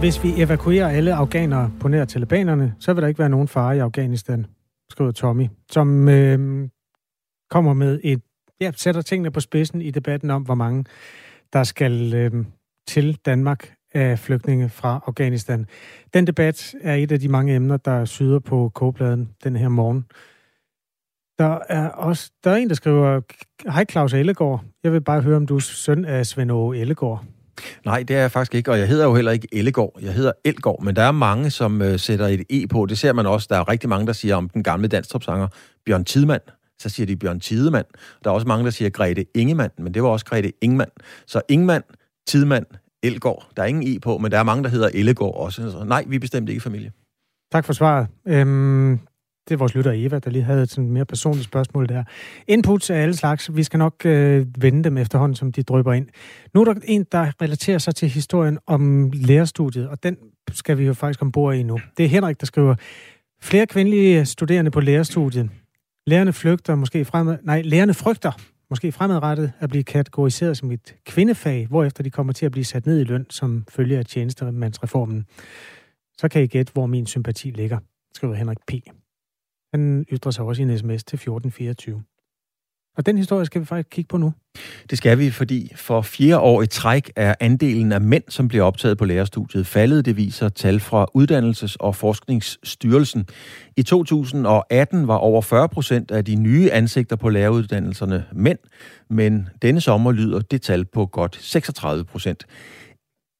Hvis vi evakuerer alle afghanere på nær talibanerne, så vil der ikke være nogen fare i Afghanistan, skriver Tommy, som øh, kommer med et, ja, sætter tingene på spidsen i debatten om, hvor mange der skal øh, til Danmark af flygtninge fra Afghanistan. Den debat er et af de mange emner, der syder på kogebladen den her morgen. Der er også der er en, der skriver, Hej Claus Ellegaard, jeg vil bare høre, om du er søn af Svend Åge Ellegaard. Nej, det er jeg faktisk ikke, og jeg hedder jo heller ikke Ellegård. jeg hedder Elgård, men der er mange, som øh, sætter et E på. Det ser man også, der er rigtig mange, der siger om den gamle danstrupsanger Bjørn Tidemand, så siger de Bjørn Tidemand. Der er også mange, der siger Grete Ingemann, men det var også Grete Ingemann. Så Ingemann, Tidemand, Elgård. Der er ingen E på, men der er mange, der hedder Ellegård også. Så nej, vi er bestemt ikke familie. Tak for svaret. Øhm, det er vores lytter Eva, der lige havde et sådan mere personligt spørgsmål der. Inputs af alle slags. Vi skal nok øh, vende dem efterhånden, som de drøber ind. Nu er der en, der relaterer sig til historien om lærerstudiet, og den skal vi jo faktisk ombord i nu. Det er Henrik, der skriver, flere kvindelige studerende på lærerstudiet. Lærerne flygter måske fremad... Nej, lærerne frygter måske fremadrettet at blive kategoriseret som et kvindefag, hvorefter de kommer til at blive sat ned i løn som følge af tjenestemandsreformen. Så kan I gætte, hvor min sympati ligger, skriver Henrik P. Han ytrer sig også i en sms til 1424. Og den historie skal vi faktisk kigge på nu. Det skal vi, fordi for fire år i træk er andelen af mænd, som bliver optaget på lærerstudiet, faldet. Det viser tal fra Uddannelses- og Forskningsstyrelsen. I 2018 var over 40 procent af de nye ansigter på læreruddannelserne mænd, men denne sommer lyder det tal på godt 36 procent.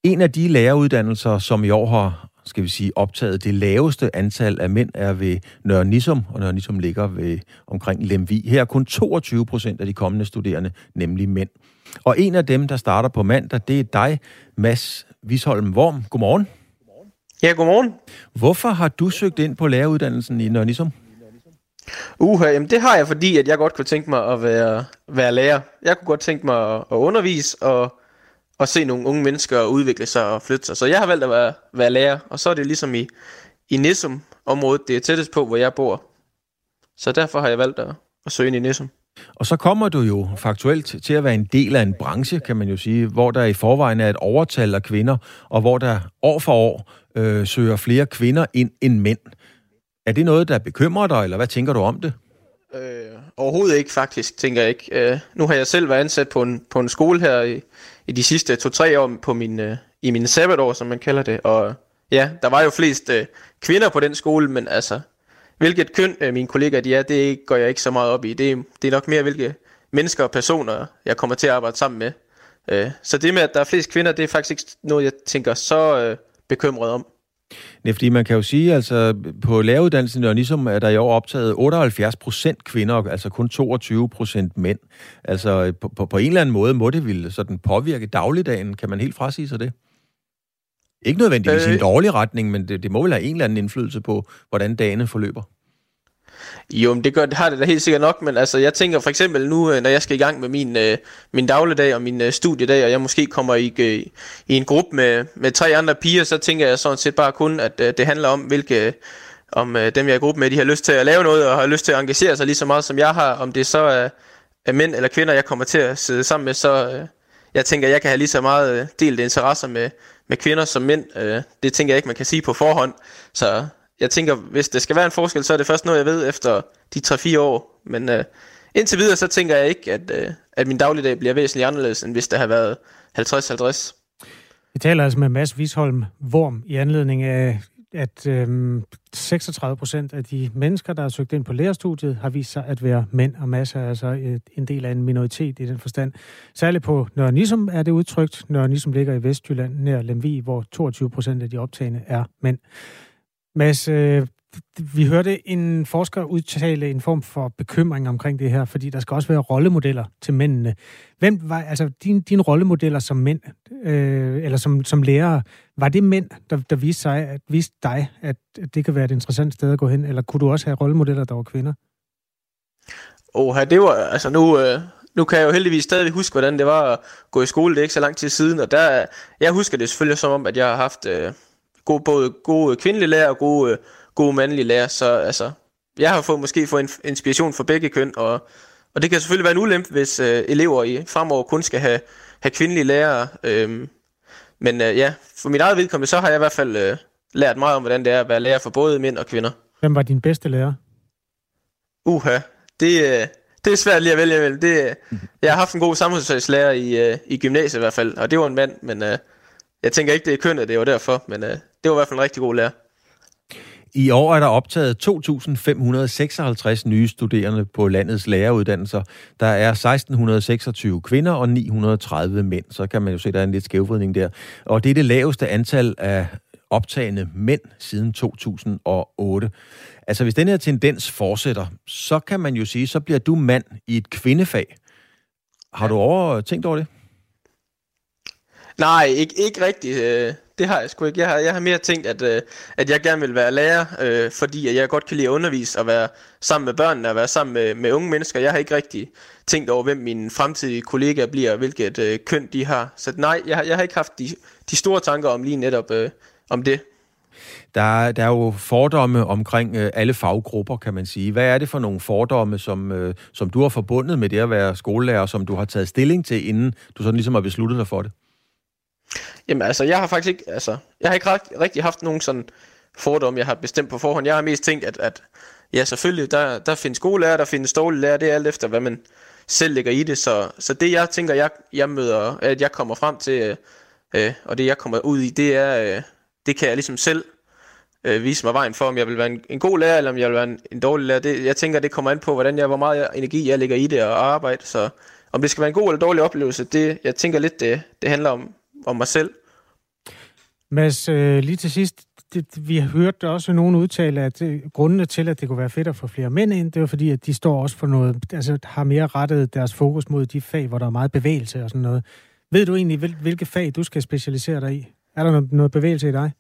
En af de læreruddannelser, som i år har skal vi sige, optaget det laveste antal af mænd er ved Nørre Nissum, og Nørre Nissum ligger ved omkring Lemvi. Her er kun 22 procent af de kommende studerende, nemlig mænd. Og en af dem, der starter på mandag, det er dig, Mads Visholm Worm. Godmorgen. Ja, godmorgen. Hvorfor har du søgt ind på læreruddannelsen i Nørre Nissum? Uh, jamen det har jeg, fordi at jeg godt kunne tænke mig at være, være lærer. Jeg kunne godt tænke mig at, at undervise, og at se nogle unge mennesker udvikle sig og flytte sig. Så jeg har valgt at være, være lærer, og så er det ligesom i, i Nissum-området, det er tættest på, hvor jeg bor. Så derfor har jeg valgt at, at søge ind i Nissum. Og så kommer du jo faktuelt til at være en del af en branche, kan man jo sige, hvor der i forvejen er et overtal af kvinder, og hvor der år for år øh, søger flere kvinder ind end mænd. Er det noget, der bekymrer dig, eller hvad tænker du om det? Øh, overhovedet ikke, faktisk, tænker jeg ikke. Øh, nu har jeg selv været ansat på en, på en skole her i, i de sidste to-tre år på min, øh, i mine sabbatår, som man kalder det. Og ja, der var jo flest øh, kvinder på den skole, men altså, hvilket køn øh, mine kollegaer de er, det går jeg ikke så meget op i. Det, det er nok mere, hvilke mennesker og personer, jeg kommer til at arbejde sammen med. Øh, så det med, at der er flest kvinder, det er faktisk ikke noget, jeg tænker så øh, bekymret om. Nej, fordi man kan jo sige, altså på læreruddannelsen og ligesom er der i år optaget 78 procent kvinder, altså kun 22 procent mænd. Altså på, på, på en eller anden måde må det ville sådan påvirke dagligdagen. Kan man helt frasige sig det? Ikke nødvendigvis øh... i en dårlig retning, men det, det må vel have en eller anden indflydelse på, hvordan dagene forløber. Jo, men det, gør, det har det da helt sikkert nok, men altså, jeg tænker for eksempel nu, øh, når jeg skal i gang med min, øh, min dagligdag og min øh, studiedag, og jeg måske kommer i, øh, i en gruppe med, med tre andre piger, så tænker jeg sådan set bare kun, at øh, det handler om, hvilke om dem, jeg er i gruppe med, de har lyst til at lave noget, og har lyst til at engagere sig lige så meget, som jeg har. Om det så er, er mænd eller kvinder, jeg kommer til at sidde sammen med, så jeg tænker, jeg kan have lige så meget delt interesser med, med kvinder som mænd. det tænker jeg ikke, man kan sige på forhånd. Så jeg tænker, hvis det skal være en forskel, så er det først noget, jeg ved efter de 3-4 år. Men øh, indtil videre, så tænker jeg ikke, at, øh, at min dagligdag bliver væsentligt anderledes, end hvis det har været 50-50. Vi taler altså med Mads Visholm Worm i anledning af, at øhm, 36 procent af de mennesker, der har søgt ind på lærerstudiet, har vist sig at være mænd, og masser er altså et, en del af en minoritet i den forstand. Særligt på Nørre Nissum er det udtrykt. Nørre Nissum ligger i Vestjylland, nær Lemvig, hvor 22 procent af de optagende er mænd. Mads, øh, vi hørte en forsker udtale en form for bekymring omkring det her, fordi der skal også være rollemodeller til mændene. Hvem var, altså dine din rollemodeller som mænd, øh, eller som, som lærere, var det mænd, der, der viste, sig, at, viste dig, at det kan være et interessant sted at gå hen, eller kunne du også have rollemodeller, der var kvinder? Åh, det var, altså nu, øh, nu kan jeg jo heldigvis stadig huske, hvordan det var at gå i skole, det er ikke så lang tid siden, og der, jeg husker det selvfølgelig som om, at jeg har haft... Øh, gode, både gode kvindelige lærer og gode, gode mandlige lærer. Så altså, jeg har fået, måske fået inspiration for begge køn, og, og det kan selvfølgelig være en ulempe, hvis øh, elever i fremover kun skal have, have kvindelige lærere. Øhm, men øh, ja, for mit eget vedkommende, så har jeg i hvert fald øh, lært meget om, hvordan det er at være lærer for både mænd og kvinder. Hvem var din bedste lærer? Uha, det, øh, det er svært lige at vælge imellem. Det, øh, jeg har haft en god samfundsfagslærer i, øh, i gymnasiet i hvert fald, og det var en mand, men øh, jeg tænker ikke, det er kønnet, det var derfor, men øh, det var i hvert fald en rigtig god lærer. I år er der optaget 2.556 nye studerende på landets læreruddannelser. Der er 1.626 kvinder og 930 mænd. Så kan man jo se, at der er en lidt skævvridning der. Og det er det laveste antal af optagende mænd siden 2008. Altså hvis den her tendens fortsætter, så kan man jo sige, så bliver du mand i et kvindefag. Har du over tænkt over det? Nej, ikke, ikke rigtigt. Øh, det har jeg sgu ikke. Jeg har, jeg har mere tænkt, at, øh, at jeg gerne vil være lærer, øh, fordi at jeg godt kan lide at undervise og være sammen med børnene og være sammen med, med unge mennesker. Jeg har ikke rigtig tænkt over, hvem mine fremtidige kollegaer bliver og hvilket øh, køn de har. Så nej, jeg, jeg har ikke haft de, de store tanker om lige netop øh, om det. Der, der er jo fordomme omkring øh, alle faggrupper, kan man sige. Hvad er det for nogle fordomme, som, øh, som du har forbundet med det at være skolelærer, som du har taget stilling til, inden du sådan ligesom har besluttet dig for det? Jamen altså, jeg har faktisk ikke, altså, jeg har ikke rigtig haft nogen sådan fordom, jeg har bestemt på forhånd. Jeg har mest tænkt, at, at ja, selvfølgelig, der, der findes gode lærere, der findes dårlige lærere, det er alt efter, hvad man selv lægger i det. Så, så det, jeg tænker, jeg, jeg møder, at jeg kommer frem til, øh, øh og det, jeg kommer ud i, det er, øh, det kan jeg ligesom selv øh, vise mig vejen for, om jeg vil være en, en god lærer, eller om jeg vil være en, en dårlig lærer. Det, jeg tænker, det kommer an på, hvordan jeg, hvor meget energi jeg lægger i det og arbejde. Så om det skal være en god eller dårlig oplevelse, det, jeg tænker lidt, det, det handler om, om mig selv. Mads, øh, lige til sidst, det, vi har hørt også nogen udtale, at øh, grundene til, at det kunne være fedt at få flere mænd ind, det var fordi, at de står også for noget, altså har mere rettet deres fokus mod de fag, hvor der er meget bevægelse og sådan noget. Ved du egentlig, hvil, hvilke fag du skal specialisere dig i? Er der noget, noget bevægelse i dig?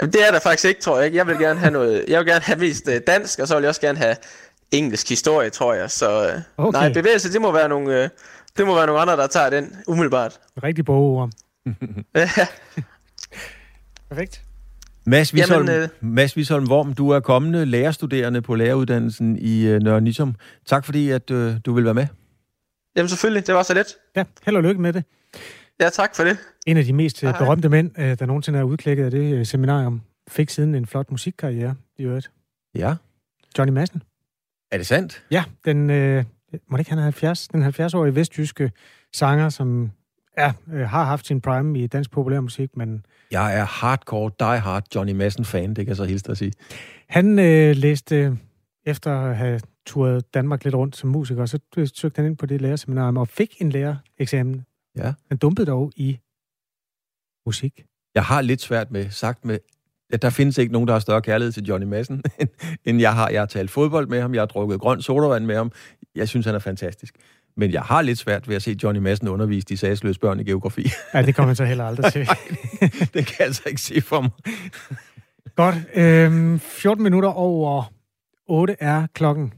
Jamen, det er der faktisk ikke, tror jeg. Jeg vil gerne have noget, jeg vil gerne have mest øh, dansk, og så vil jeg også gerne have engelsk historie, tror jeg. Så øh, okay. nej, bevægelse, det må være nogle, øh, det må være nogle andre, der tager den umiddelbart. Rigtig bogord. ja. Perfekt. Mads Visholm, Jamen, øh... Mads Visholm Worm, du er kommende lærerstuderende på læreruddannelsen i øh, Nørre Nissum. Tak fordi, at øh, du vil være med. Jamen selvfølgelig, det var så let. Ja, held og lykke med det. Ja, tak for det. En af de mest Hej. berømte mænd, øh, der nogensinde er udklækket af det øh, seminarium, fik siden en flot musikkarriere i øvrigt. Ja. Johnny Madsen. Er det sandt? Ja, den, øh, må det ikke han er 70, den 70-årige vestjyske sanger, som ja, øh, har haft sin prime i dansk populærmusik, men... Jeg er hardcore, die hard Johnny Madsen-fan, det kan jeg så hilse at sige. Han øh, læste, efter at have turet Danmark lidt rundt som musiker, så søgte han ind på det lærerseminar og fik en lærereksamen. Ja. Han dumpede dog i musik. Jeg har lidt svært med, sagt med, at der findes ikke nogen, der har større kærlighed til Johnny Madsen, end jeg har. Jeg har talt fodbold med ham, jeg har drukket grøn sodavand med ham. Jeg synes, han er fantastisk. Men jeg har lidt svært ved at se Johnny Madsen undervise de sagsløse børn i geografi. Ja, det kommer man så heller aldrig til. det kan jeg altså ikke se for mig. Godt. Øhm, 14 minutter over 8 er klokken.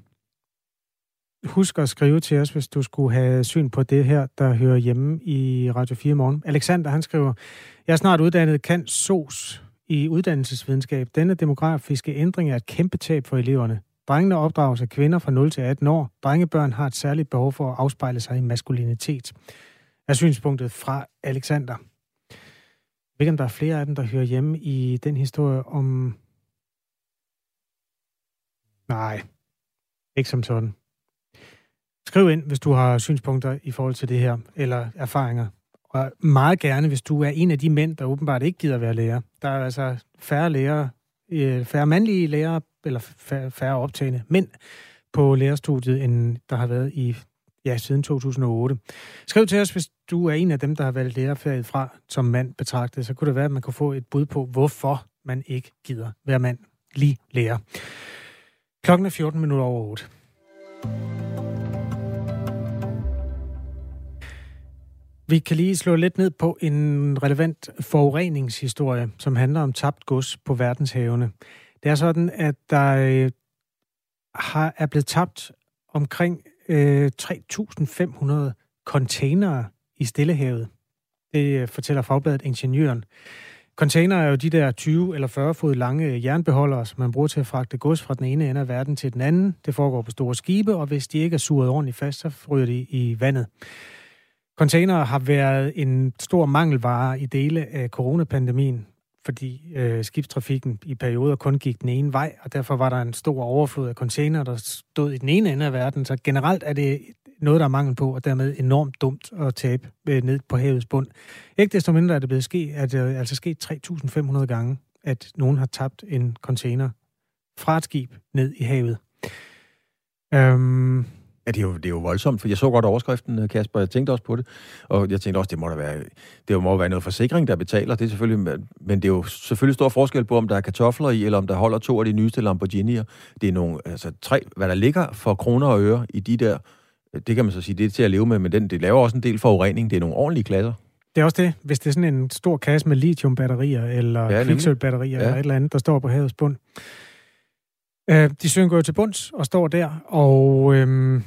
Husk at skrive til os, hvis du skulle have syn på det her, der hører hjemme i Radio 4 morgen. Alexander, han skriver, jeg er snart uddannet kan SOS i uddannelsesvidenskab. Denne demografiske ændring er et kæmpe tab for eleverne. Drengene opdrages af kvinder fra 0 til 18 år. Drengebørn har et særligt behov for at afspejle sig i maskulinitet. Er synspunktet fra Alexander. Jeg ved ikke, om der er flere af dem, der hører hjemme i den historie om... Nej, ikke som sådan. Skriv ind, hvis du har synspunkter i forhold til det her, eller erfaringer. Og meget gerne, hvis du er en af de mænd, der åbenbart ikke gider være lærer. Der er altså færre lærere, øh, færre mandlige lærere eller færre optagende mænd på lærerstudiet, end der har været i ja, siden 2008. Skriv til os, hvis du er en af dem, der har valgt lærerfaget fra som mand betragtet, så kunne det være, at man kunne få et bud på, hvorfor man ikke gider være mand lige lærer. Klokken er 14 minutter over 8. Vi kan lige slå lidt ned på en relevant forureningshistorie, som handler om tabt gods på verdenshavene. Det er sådan, at der øh, har, er blevet tabt omkring øh, 3.500 containere i Stillehavet. Det øh, fortæller fagbladet Ingeniøren. Container er jo de der 20 eller 40 fod lange jernbeholdere, som man bruger til at fragte gods fra den ene ende af verden til den anden. Det foregår på store skibe, og hvis de ikke er suret ordentligt fast, så ryger de i vandet. Containere har været en stor mangelvare i dele af coronapandemien, fordi øh, skibstrafikken i perioder kun gik den ene vej, og derfor var der en stor overflod af container, der stod i den ene ende af verden. Så generelt er det noget, der er mangel på, og dermed enormt dumt at tabe øh, ned på havets bund. Ikke desto mindre er det blevet sket, at det er altså sket 3.500 gange, at nogen har tabt en container fra et skib ned i havet. Øhm, Ja, det er, jo, det er jo voldsomt, for jeg så godt overskriften, øh, Kasper, jeg tænkte også på det, og jeg tænkte også, det må der være, det må være noget forsikring, der betaler, det er selvfølgelig, men det er jo selvfølgelig stor forskel på, om der er kartofler i, eller om der holder to af de nyeste Lamborghini'er. Det er nogle, altså tre, hvad der ligger for kroner og øre i de der, det kan man så sige, det er til at leve med, men den, det laver også en del forurening, det er nogle ordentlige klasser. Det er også det, hvis det er sådan en stor kasse med lithiumbatterier, eller ja, kviksølbatterier, ja. eller et eller andet, der står på havets bund. Øh, de synker jo til bunds og står der, og øhm,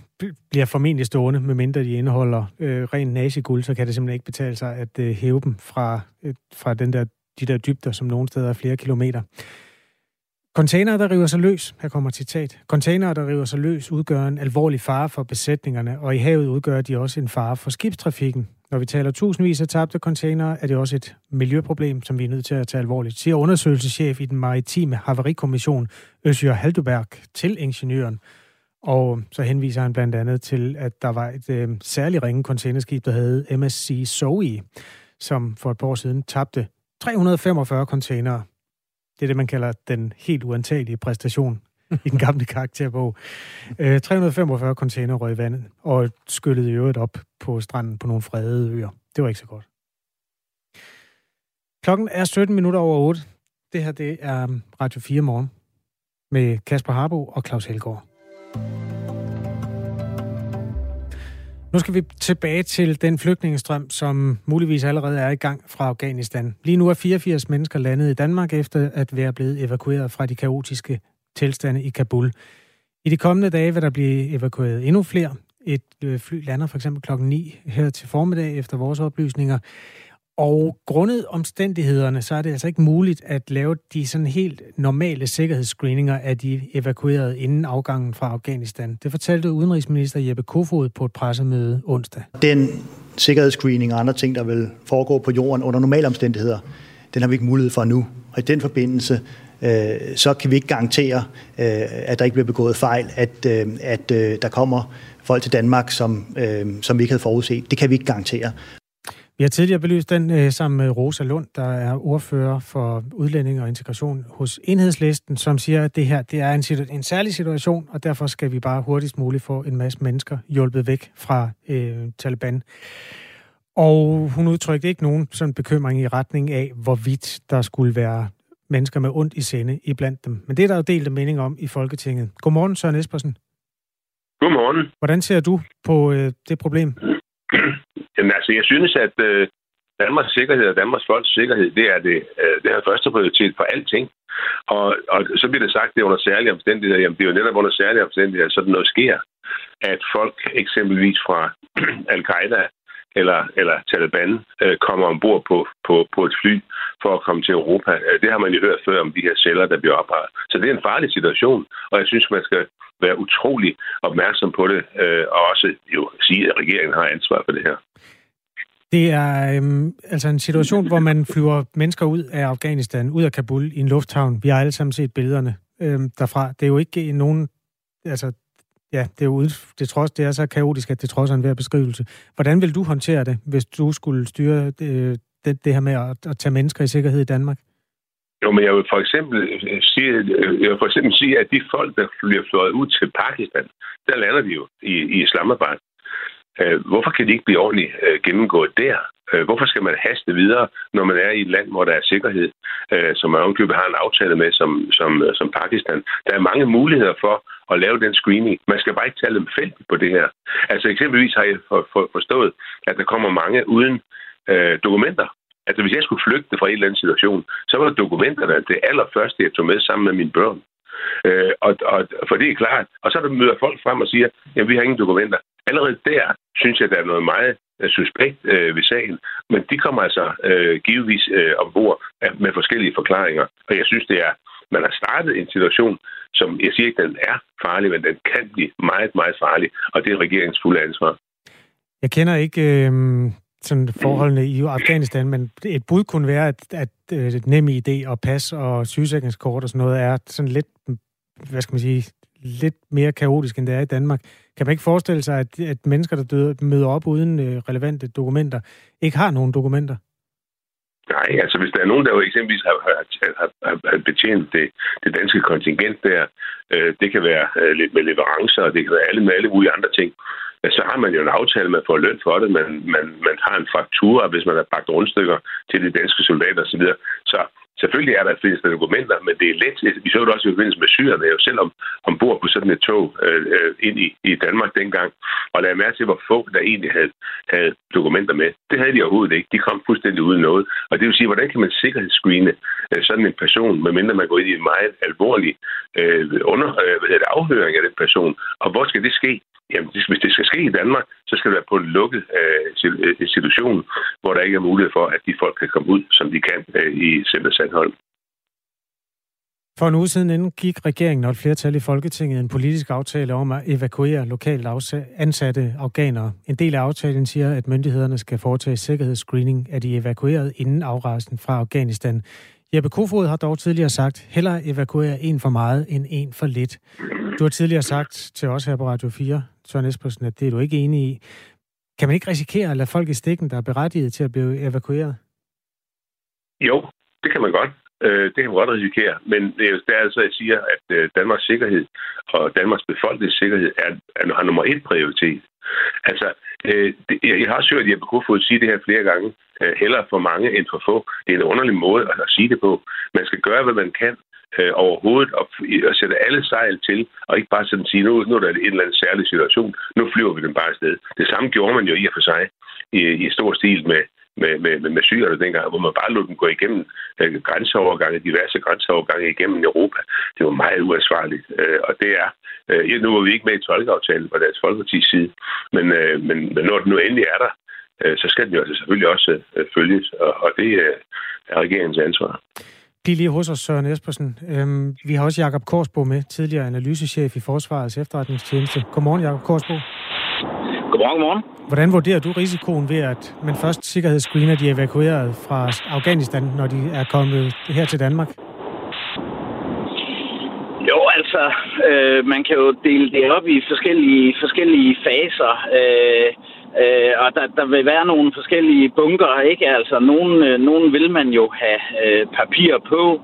bliver formentlig stående, medmindre de indeholder øh, ren naziguld, så kan det simpelthen ikke betale sig at øh, hæve dem fra, øh, fra den der, de der dybder, som nogle steder er flere kilometer. Containere, der river sig løs, her kommer citat. Containere, der river sig løs, udgør en alvorlig fare for besætningerne, og i havet udgør de også en fare for skibstrafikken. Når vi taler tusindvis af tabte containere, er det også et miljøproblem, som vi er nødt til at tage alvorligt, siger undersøgelseschef i den maritime havarikommission, Øsjør Halduberg, til ingeniøren. Og så henviser han blandt andet til, at der var et øh, særligt ringe containerskib, der hed MSC Zoe, som for et par år siden tabte 345 containere. Det er det, man kalder den helt uantagelige præstation i den gamle karakterbog. Øh, 345 container røg i vandet, og skyllede i øvrigt op på stranden på nogle fredede øer. Det var ikke så godt. Klokken er 17 minutter over 8. Det her det er Radio 4 morgen med Kasper Harbo og Claus Helgaard. Nu skal vi tilbage til den flygtningestrøm, som muligvis allerede er i gang fra Afghanistan. Lige nu er 84 mennesker landet i Danmark efter at være blevet evakueret fra de kaotiske tilstande i Kabul. I de kommende dage vil der blive evakueret endnu flere. Et øh, fly lander for eksempel klokken 9 her til formiddag efter vores oplysninger. Og grundet omstændighederne, så er det altså ikke muligt at lave de sådan helt normale sikkerhedsscreeninger af de evakuerede inden afgangen fra Afghanistan. Det fortalte udenrigsminister Jeppe Kofod på et pressemøde onsdag. Den sikkerhedsscreening og andre ting, der vil foregå på jorden under normale omstændigheder, den har vi ikke mulighed for nu. Og i den forbindelse, øh, så kan vi ikke garantere, øh, at der ikke bliver begået fejl, at, øh, at øh, der kommer folk til Danmark, som, øh, som vi ikke havde forudset. Det kan vi ikke garantere. Vi har tidligere belyst den øh, sammen med Rosa Lund, der er ordfører for udlænding og integration hos Enhedslisten, som siger, at det her det er en, situ- en særlig situation, og derfor skal vi bare hurtigst muligt få en masse mennesker hjulpet væk fra øh, Taliban. Og hun udtrykte ikke nogen sådan bekymring i retning af, hvorvidt der skulle være mennesker med ondt i sende iblandt dem. Men det er der jo delt mening om i Folketinget. Godmorgen, Søren Espersen. Godmorgen. Hvordan ser du på øh, det problem? Altså, jeg synes, at øh, Danmarks sikkerhed og Danmarks folks sikkerhed, det er det, øh, det er første prioritet for alting. Og, og så bliver det sagt, det er under særlige omstændigheder. Jamen, det er jo netop under særlige omstændigheder, at sådan noget sker. At folk eksempelvis fra Al-Qaida eller, eller Taliban øh, kommer ombord på, på, på et fly for at komme til Europa. Øh, det har man jo hørt før om de her celler, der bliver oprettet. Så det er en farlig situation, og jeg synes, man skal være utrolig opmærksom på det, øh, og også jo sige, at regeringen har ansvar for det her. Det er øhm, altså en situation, hvor man flyver mennesker ud af Afghanistan, ud af Kabul i en lufthavn. Vi har alle sammen set billederne øhm, derfra. Det er jo ikke øh, nogen... Altså, ja, det er jo det, trods, det er så kaotisk, at det trods er en hver beskrivelse. Hvordan vil du håndtere det, hvis du skulle styre det, det, det her med at, at tage mennesker i sikkerhed i Danmark? Jo, men jeg vil for eksempel øh, sige, jeg vil for eksempel sige, at de folk, der bliver fløjet ud til Pakistan, der lander de jo i, i Islamabad. Øh, hvorfor kan de ikke blive ordentligt øh, gennemgået der? Øh, hvorfor skal man haste videre, når man er i et land, hvor der er sikkerhed, som man omkøbet har en aftale med, som, som, som Pakistan? Der er mange muligheder for at lave den screening. Man skal bare ikke tage dem felt på det her. Altså eksempelvis har jeg for, for, forstået, at der kommer mange uden øh, dokumenter Altså, hvis jeg skulle flygte fra en eller anden situation, så var dokumenterne det allerførste, jeg tog med sammen med mine børn. Øh, og, og, for det er klart. Og så der møder folk frem og siger, at vi har ingen dokumenter. Allerede der synes jeg, der er noget meget øh, suspekt øh, ved sagen. Men de kommer altså øh, givetvis øh, ombord med forskellige forklaringer. Og jeg synes, det er, man har startet en situation, som jeg siger ikke, den er farlig, men den kan blive meget, meget farlig. Og det er regeringens fulde ansvar. Jeg kender ikke øh, sådan forholdene i Afghanistan, men et bud kunne være, at, at øh, nem idé og pas og sygesikringskort og sådan noget er sådan lidt, hvad skal man sige, lidt mere kaotisk, end det er i Danmark. Kan man ikke forestille sig, at, at mennesker, der døde, møder op uden øh, relevante dokumenter, ikke har nogen dokumenter? Nej, altså hvis der er nogen, der jo eksempelvis har, har, har, har betjent det, det danske kontingent der, øh, det kan være øh, med leverancer, og det kan være alle med alle mulige andre ting, så har man jo en aftale, man får løn for det, man, man, man har en faktura, hvis man har bagt rundstykker til de danske soldater osv. Så Selvfølgelig er der flest dokumenter, men det er let. Vi så det også i forbindelse med syrerne, jo selv om ombord på sådan et tog øh, øh ind i, i Danmark dengang, og lade mærke til, hvor få der egentlig havde, havde dokumenter med. Det havde de overhovedet ikke. De kom fuldstændig uden noget. Og det vil sige, hvordan kan man sikkerhedsscreene øh, sådan en person, medmindre man går ind i en meget alvorlig øh, under, øh, hvad hedder det, afhøring af den person. Og hvor skal det ske? Jamen, hvis det skal ske i Danmark, så skal det være på en lukket øh, øh, institution, hvor der ikke er mulighed for, at de folk kan komme ud, som de kan øh, i Center Sandholm. For en uge siden indgik regeringen og et flertal i Folketinget en politisk aftale om at evakuere lokalt ansatte afghanere. En del af aftalen siger, at myndighederne skal foretage sikkerhedsscreening af de evakuerede inden afrejsen fra Afghanistan. Jeppe Kofod har dog tidligere sagt, hellere evakuere en for meget end en for lidt. Du har tidligere sagt til os her på Radio 4, Søren Espersen, at det er du ikke enig i. Kan man ikke risikere at lade folk i stikken, der er berettiget til at blive evakueret? Jo, det kan man godt. Øh, det kan man godt risikere. Men det er, der altså, jeg siger, at øh, Danmarks sikkerhed og Danmarks befolknings sikkerhed er, er, har nummer et prioritet. Altså, øh, det, jeg har hørt Jeppe Kofod sige det her flere gange. Øh, Heller for mange end for få. Det er en underlig måde at sige det på. Man skal gøre, hvad man kan øh, overhovedet og, og sætte alle sejl til, og ikke bare sådan sige, nu, nu er der en eller anden særlig situation, nu flyver vi den bare afsted. Det samme gjorde man jo i og for sig i, i stor stil med, med, med, med, med syrerne dengang, hvor man bare lod dem gå igennem øh, grænseovergange, diverse grænseovergange igennem Europa. Det var meget uansvarligt, øh, og det er, øh, nu var vi ikke med i tolkeaftalen på Dansk Folkeparti's side, men, øh, men, men når den nu endelig er der, øh, så skal den jo altså selvfølgelig også øh, følges, og, og det øh, er regeringens ansvar. Bliv lige hos os, Søren Espersen. Øhm, vi har også Jakob Korsbo med, tidligere analysechef i Forsvarets efterretningstjeneste. Godmorgen, Jakob Korsbo. Godmorgen, godmorgen. Hvordan vurderer du risikoen ved, at man først sikkerhedsscreener de evakueret fra Afghanistan, når de er kommet her til Danmark? Jo, altså, øh, man kan jo dele det op i forskellige, forskellige faser. Øh, øh, og der, der vil være nogle forskellige bunker, ikke? Altså, nogen, øh, nogen vil man jo have øh, papir på,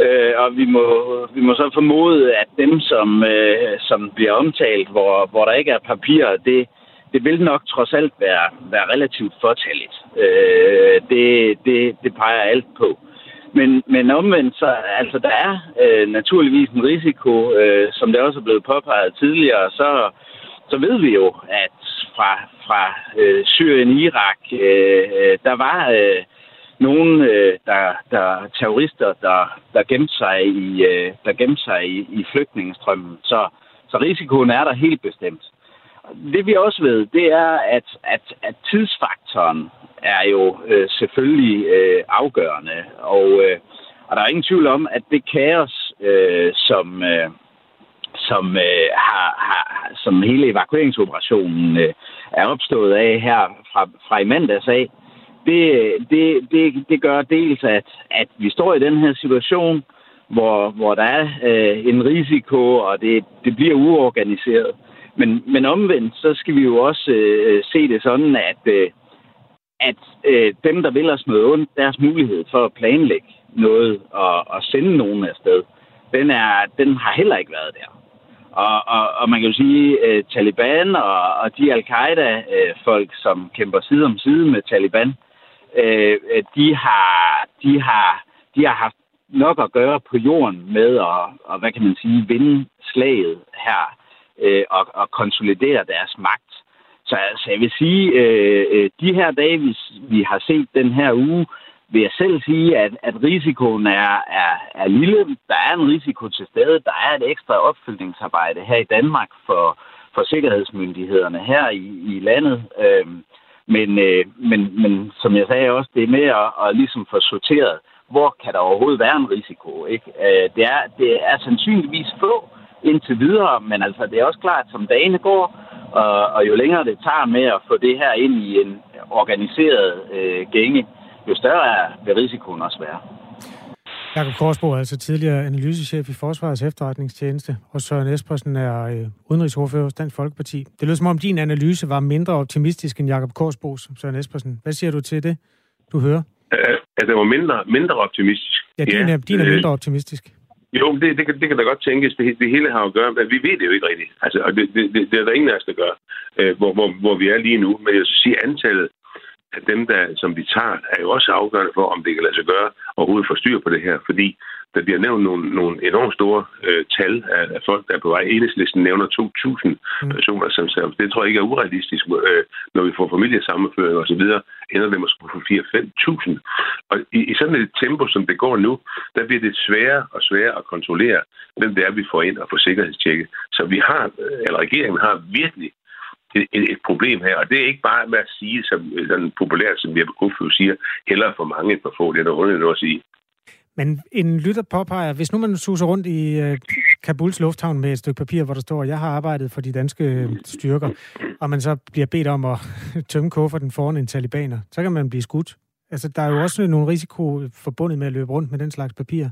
øh, og vi må, vi må så formode, at dem, som, øh, som bliver omtalt, hvor, hvor der ikke er papir, det, det vil nok trods alt være, være relativt fortælligt. Øh, det, det, det peger alt på. Men, men omvendt, så altså, der er øh, naturligvis en risiko, øh, som det også er blevet påpeget tidligere, så, så ved vi jo, at fra, fra øh, Syrien, Irak, øh, øh der var øh, nogle øh, der, der terrorister, der, der gemte sig i, øh, der gemte sig i, i flygtningestrømmen. Så, så risikoen er der helt bestemt det vi også ved, det er, at, at, at tidsfaktoren er jo øh, selvfølgelig øh, afgørende. Og, øh, og der er ingen tvivl om, at det kaos, øh, som, øh, som, øh, har, har, som hele evakueringsoperationen øh, er opstået af her fra, fra i mandags af, det, det, det, det gør dels, at, at vi står i den her situation, hvor, hvor der er øh, en risiko, og det, det bliver uorganiseret. Men, men omvendt, så skal vi jo også øh, se det sådan, at, øh, at øh, dem, der vil os noget ondt, deres mulighed for at planlægge noget og, og sende nogen afsted, den, er, den har heller ikke været der. Og, og, og man kan jo sige, at Taliban og, og de al-Qaida-folk, som kæmper side om side med Taliban, øh, øh, de, har, de, har, de har haft nok at gøre på jorden med at, og, hvad kan man sige, vinde slaget her øh, og, og konsolidere deres magt. Så altså, jeg vil sige, øh, øh, de her dage, vi, vi har set den her uge, vil jeg selv sige, at, at risikoen er, er, er lille. Der er en risiko til stede. Der er et ekstra opfølgningsarbejde her i Danmark for, for sikkerhedsmyndighederne her i, i landet. Øhm, men, øh, men, men som jeg sagde også, det er med at, at ligesom få sorteret, hvor kan der overhovedet være en risiko. Ikke? Øh, det, er, det er sandsynligvis få, indtil videre, men altså det er også klart, som dagene går, Og, og jo længere det tager med at få det her ind i en organiseret øh, gænge, jo større er vil risikoen også være. Jakob Korsbo er altså tidligere analysechef i Forsvarets efterretningstjeneste, og Søren Espersen er øh, udenrigsordfører hos Dansk Folkeparti. Det lyder som om din analyse var mindre optimistisk end Jakob Korsbos, Søren Espersen. Hvad siger du til det, du hører? At det var mindre, mindre optimistisk. Ja, din, ja, er, din er mindre øh, optimistisk. Jo, det, det, kan, det kan da godt tænkes. Det, det hele har at gøre med, vi ved det jo ikke rigtigt. Altså, og det, det, det, det er der ingen af os, der gør, øh, hvor, hvor, hvor vi er lige nu. Men jeg vil sige, antallet at dem, der, som vi tager, er jo også afgørende for, om det kan lade sig gøre overhovedet få styr på det her. Fordi der bliver nævnt nogle, nogle enormt store øh, tal af, af folk, der er på vej. Enhedslisten nævner 2.000 mm. personer, som, som det tror jeg ikke er urealistisk. Øh, når vi får familiesammenføring og så videre, ender det måske på 4-5.000. Og i, i sådan et tempo, som det går nu, der bliver det sværere og sværere at kontrollere, hvem det er, vi får ind og får sikkerhedstjekket. Så vi har, øh, eller regeringen har virkelig et, et problem her. Og det er ikke bare med at sige, som øh, sådan populært, som Jeppe Kofod siger, hellere for mange end for få. Det er noget noget at sige. Men en lytter påpeger, hvis nu man suser rundt i øh, Kabuls lufthavn med et stykke papir, hvor der står, jeg har arbejdet for de danske øh, styrker, og man så bliver bedt om at tømme kufferten foran en talibaner, så kan man blive skudt. Altså, der er jo også nogle risiko forbundet med at løbe rundt med den slags papir.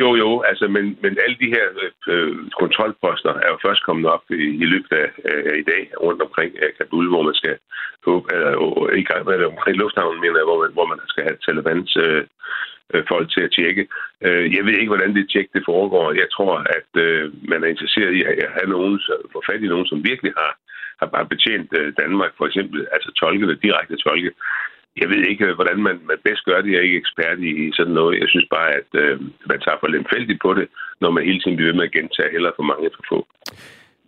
Jo, jo, altså, men, men alle de her øh, kontrolposter er jo først kommet op i, i løbet af øh, i dag rundt omkring øh, Kabul, hvor man skal eller, øh, i gang med omkring lufthavnen, mener jeg, hvor man, hvor man skal have Talibans øh, øh, folk til at tjekke. Øh, jeg ved ikke, hvordan det tjek det foregår. Jeg tror, at øh, man er interesseret i at have nogen, få fat i nogen, som virkelig har, har bare betjent øh, Danmark, for eksempel, altså tolke det, direkte tolke jeg ved ikke, hvordan man, man bedst gør det. Jeg er ikke ekspert i sådan noget. Jeg synes bare, at øh, man tager for lemfældigt på det, når man hele tiden bliver ved med at gentage heller for mange for få.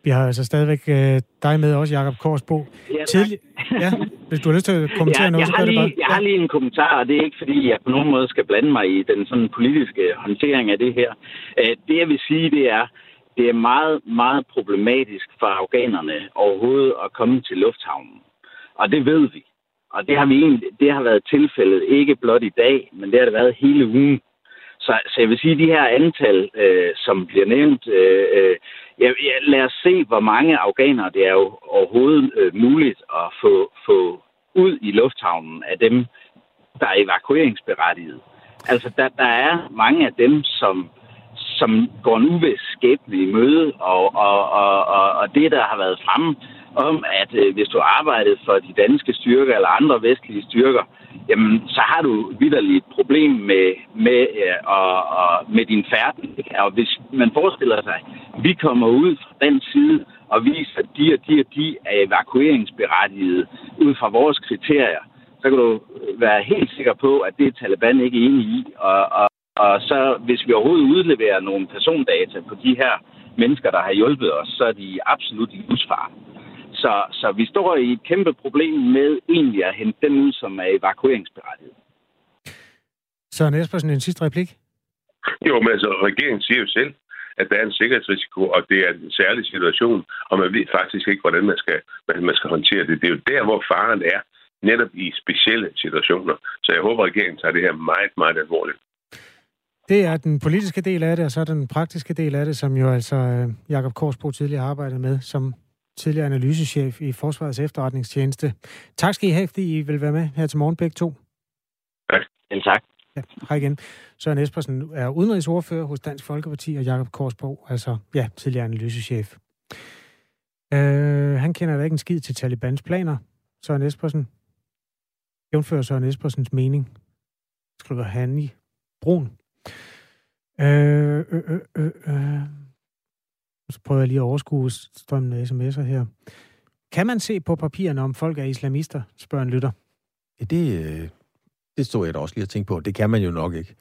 Vi har altså stadigvæk øh, dig med også, Jakob Korsbo. Ja, Tidlig... ja, hvis du har lyst til at kommentere ja, noget, så gør lige, det bare. Jeg har lige en kommentar, og det er ikke, fordi jeg på nogen måde skal blande mig i den sådan politiske håndtering af det her. Øh, det, jeg vil sige, det er, det er meget, meget problematisk for afghanerne overhovedet at komme til lufthavnen. Og det ved vi. Og det har, vi egentlig, det har været tilfældet ikke blot i dag, men det har det været hele ugen. Så, så jeg vil sige, at de her antal, øh, som bliver nævnt, øh, øh, jeg, ja, lad os se, hvor mange afghanere det er jo overhovedet øh, muligt at få, få ud i lufthavnen af dem, der er evakueringsberettiget. Altså, der, der er mange af dem, som, som går en uvis skæbne i møde, og, og, og, og, og det, der har været fremme, om, at øh, hvis du arbejdede for de danske styrker eller andre vestlige styrker, jamen, så har du vidderligt et problem med, med, øh, og, og, med din færden. Og hvis man forestiller sig, at vi kommer ud fra den side og viser, at de og de og de er evakueringsberettigede ud fra vores kriterier, så kan du øh, være helt sikker på, at det er Taliban ikke enig i. Og, og, og så hvis vi overhovedet udleverer nogle persondata på de her mennesker, der har hjulpet os, så er de absolut i livsfare. Så, så vi står i et kæmpe problem med egentlig at hente dem ud, som er evakueringsberettiget. Søren Espersen, en sidste replik? Jo, men altså, regeringen siger jo selv, at der er en sikkerhedsrisiko, og det er en særlig situation, og man ved faktisk ikke, hvordan man skal, hvordan man skal håndtere det. Det er jo der, hvor faren er, netop i specielle situationer. Så jeg håber, at regeringen tager det her meget, meget alvorligt. Det er den politiske del af det, og så er den praktiske del af det, som jo altså øh, Jakob Korsbro tidligere har arbejdet med som tidligere analysechef i Forsvarets efterretningstjeneste. Tak skal I have, fordi I vil være med her til morgen begge to. Tak. Selv tak. Ja, hej igen. Søren Espersen er udenrigsordfører hos Dansk Folkeparti, og Jakob Korsbro, altså ja, tidligere analysechef. Øh, han kender da ikke en skid til Talibans planer, Søren Espersen. Jævnfører Søren Espersens mening, skriver han i Brun. Øh, øh, øh, øh, øh. Så prøver jeg lige at overskue strømmen af sms'er her. Kan man se på papirerne, om folk er islamister, spørger en lytter? Ja, det, øh, det stod jeg da også lige og tænkte på. Det kan man jo nok ikke.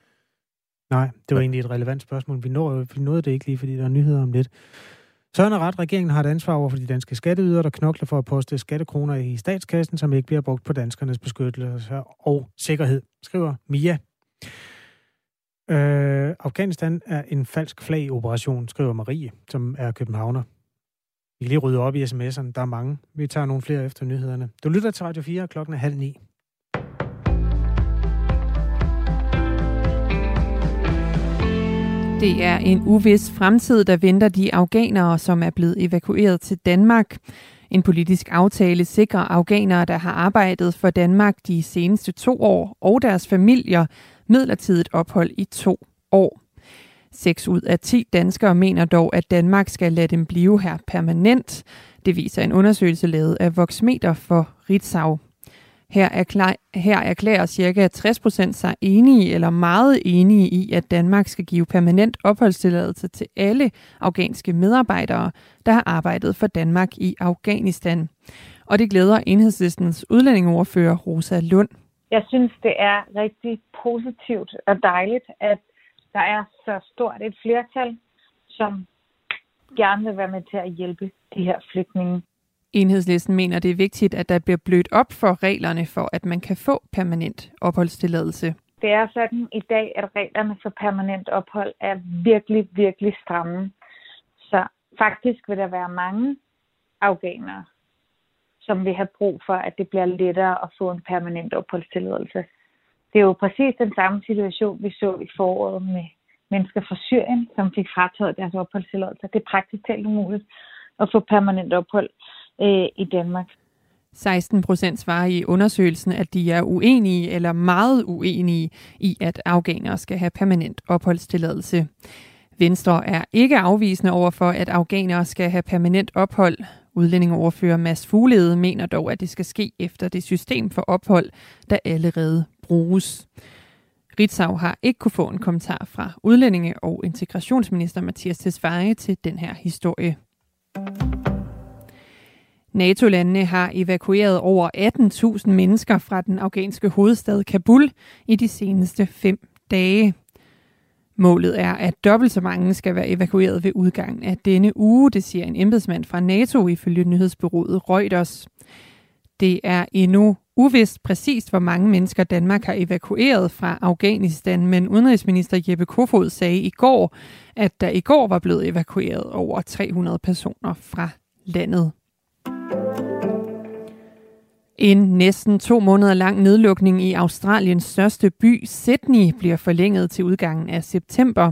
Nej, det var ja. egentlig et relevant spørgsmål. Vi, når, vi nåede det ikke lige, fordi der er nyheder om lidt. Søren er ret. Regeringen har et ansvar over for de danske skatteydere, der knokler for at poste skattekroner i statskassen, som ikke bliver brugt på danskernes beskyttelse og sikkerhed, skriver Mia. Øh, Afghanistan er en falsk flag-operation, skriver Marie, som er københavner. Vi kan lige rydde op i sms'erne. Der er mange. Vi tager nogle flere efter nyhederne. Du lytter til Radio 4, klokken er halv ni. Det er en uvis fremtid, der venter de afghanere, som er blevet evakueret til Danmark. En politisk aftale sikrer afghanere, der har arbejdet for Danmark de seneste to år, og deres familier midlertidigt ophold i to år. 6 ud af 10 danskere mener dog, at Danmark skal lade dem blive her permanent. Det viser en undersøgelse lavet af Voxmeter for Ritzau. Her, erklær, her erklærer ca. 60% sig enige eller meget enige i, at Danmark skal give permanent opholdstilladelse til alle afghanske medarbejdere, der har arbejdet for Danmark i Afghanistan. Og det glæder enhedslistens udlændingeordfører Rosa Lund. Jeg synes, det er rigtig positivt og dejligt, at der er så stort et flertal, som gerne vil være med til at hjælpe de her flygtninge. Enhedslisten mener, det er vigtigt, at der bliver blødt op for reglerne for, at man kan få permanent opholdstilladelse. Det er sådan i dag, at reglerne for permanent ophold er virkelig, virkelig stramme. Så faktisk vil der være mange afghanere, som vil have brug for, at det bliver lettere at få en permanent opholdstilladelse. Det er jo præcis den samme situation, vi så i foråret med mennesker fra Syrien, som fik frataget deres opholdstilladelse. Det er praktisk talt umuligt at få permanent ophold øh, i Danmark. 16 procent svarer i undersøgelsen, at de er uenige eller meget uenige i, at afghanere skal have permanent opholdstilladelse. Venstre er ikke afvisende over for, at afghanere skal have permanent ophold. Udlændingeordfører Mads Fuglede mener dog, at det skal ske efter det system for ophold, der allerede bruges. Ritzau har ikke kunne få en kommentar fra udlændinge- og integrationsminister Mathias Tesfaye til den her historie. NATO-landene har evakueret over 18.000 mennesker fra den afghanske hovedstad Kabul i de seneste fem dage. Målet er, at dobbelt så mange skal være evakueret ved udgangen af denne uge, det siger en embedsmand fra NATO ifølge nyhedsbyrået Reuters. Det er endnu uvist præcist, hvor mange mennesker Danmark har evakueret fra Afghanistan, men udenrigsminister Jeppe Kofod sagde i går, at der i går var blevet evakueret over 300 personer fra landet. En næsten to måneder lang nedlukning i Australiens største by, Sydney, bliver forlænget til udgangen af september.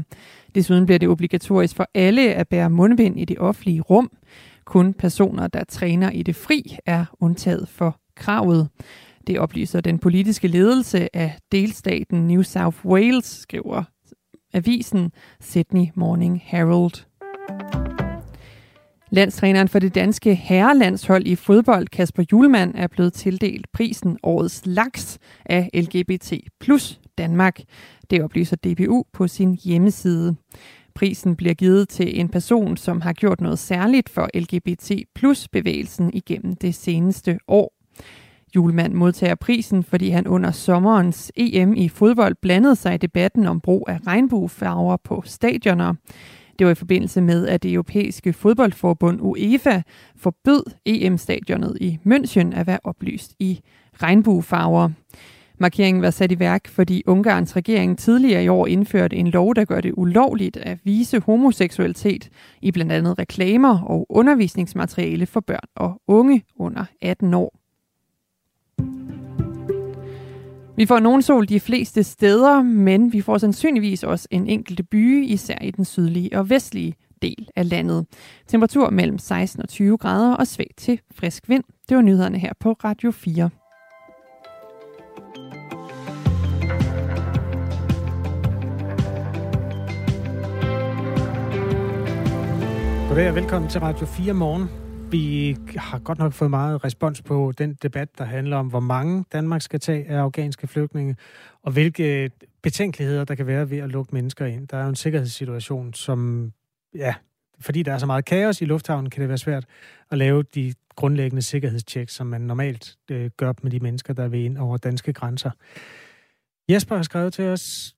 Desuden bliver det obligatorisk for alle at bære mundbind i det offentlige rum. Kun personer, der træner i det fri, er undtaget for kravet. Det oplyser den politiske ledelse af delstaten New South Wales, skriver avisen Sydney Morning Herald. Landstræneren for det danske herrelandshold i fodbold, Kasper Julemand, er blevet tildelt prisen Årets Laks af LGBT plus Danmark. Det oplyser DBU på sin hjemmeside. Prisen bliver givet til en person, som har gjort noget særligt for LGBT plus bevægelsen igennem det seneste år. Julemand modtager prisen, fordi han under sommerens EM i fodbold blandede sig i debatten om brug af regnbuefarver på stadioner. Det var i forbindelse med, at det europæiske fodboldforbund UEFA forbød EM-stadionet i München at være oplyst i regnbuefarver. Markeringen var sat i værk, fordi Ungarns regering tidligere i år indførte en lov, der gør det ulovligt at vise homoseksualitet i blandt andet reklamer og undervisningsmateriale for børn og unge under 18 år. Vi får nogen sol de fleste steder, men vi får sandsynligvis også en enkelte by, især i den sydlige og vestlige del af landet. Temperatur mellem 16 og 20 grader og svag til frisk vind. Det var nyhederne her på Radio 4. Goddag og velkommen til Radio 4 morgen. Vi har godt nok fået meget respons på den debat, der handler om, hvor mange Danmark skal tage af afghanske flygtninge, og hvilke betænkeligheder, der kan være ved at lukke mennesker ind. Der er jo en sikkerhedssituation, som, ja, fordi der er så meget kaos i lufthavnen, kan det være svært at lave de grundlæggende sikkerhedstjek, som man normalt øh, gør med de mennesker, der vil ind over danske grænser. Jesper har skrevet til os,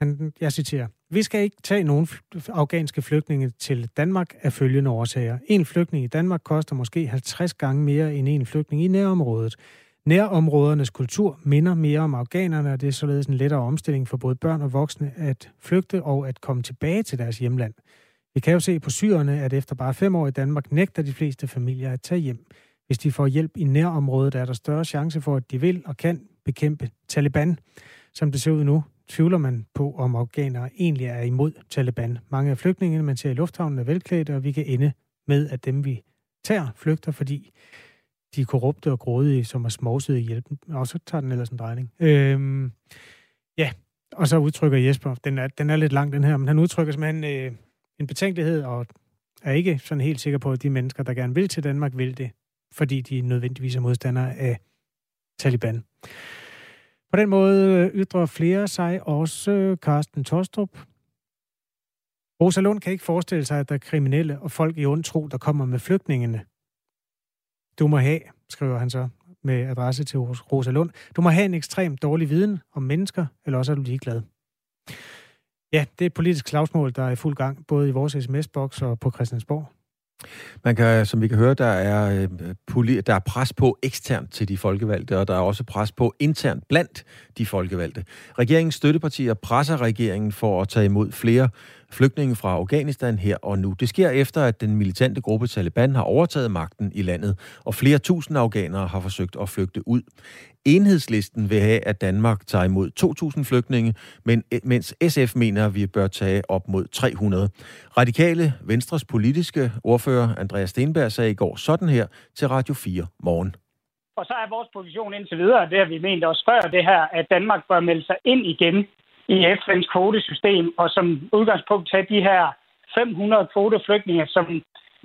han, jeg citerer, vi skal ikke tage nogen afghanske flygtninge til Danmark af følgende årsager. En flygtning i Danmark koster måske 50 gange mere end en flygtning i nærområdet. Nærområdernes kultur minder mere om afghanerne, og det er således en lettere omstilling for både børn og voksne at flygte og at komme tilbage til deres hjemland. Vi kan jo se på syrerne, at efter bare fem år i Danmark nægter de fleste familier at tage hjem. Hvis de får hjælp i nærområdet, er der større chance for, at de vil og kan bekæmpe Taliban. Som det ser ud nu, tvivler man på, om afghanere egentlig er imod Taliban. Mange af flygtningene, man ser i lufthavnen, er velklædte, og vi kan ende med, at dem, vi tager, flygter, fordi de er korrupte og grådige, som er smovsede i hjælpen. Og så tager den ellers en drejning. Øhm, ja, og så udtrykker Jesper, den er, den er lidt lang den her, men han udtrykker simpelthen øh, en betænkelighed, og er ikke sådan helt sikker på, at de mennesker, der gerne vil til Danmark, vil det, fordi de nødvendigvis er modstandere af Taliban. På den måde øh, ytrer flere sig også øh, Carsten Tostrup. Rosa Lund kan ikke forestille sig, at der er kriminelle og folk i ond tro, der kommer med flygtningene. Du må have, skriver han så med adresse til Rosa Lund, du må have en ekstremt dårlig viden om mennesker, eller også er du ligeglad. Ja, det er et politisk slagsmål, der er i fuld gang, både i vores sms-boks og på Christiansborg. Man kan, som vi kan høre, der er, øh, der er pres på eksternt til de folkevalgte, og der er også pres på internt blandt de folkevalgte. Regeringens støttepartier presser regeringen for at tage imod flere flygtninge fra Afghanistan her og nu. Det sker efter, at den militante gruppe Taliban har overtaget magten i landet, og flere tusind afghanere har forsøgt at flygte ud. Enhedslisten vil have, at Danmark tager imod 2.000 flygtninge, men, mens SF mener, at vi bør tage op mod 300. Radikale Venstres politiske ordfører Andreas Stenberg sagde i går sådan her til Radio 4 morgen. Og så er vores position indtil videre, det har vi ment også før det her, at Danmark bør melde sig ind igen i FN's kvotesystem, og som udgangspunkt tage de her 500 kvoteflygtninge, som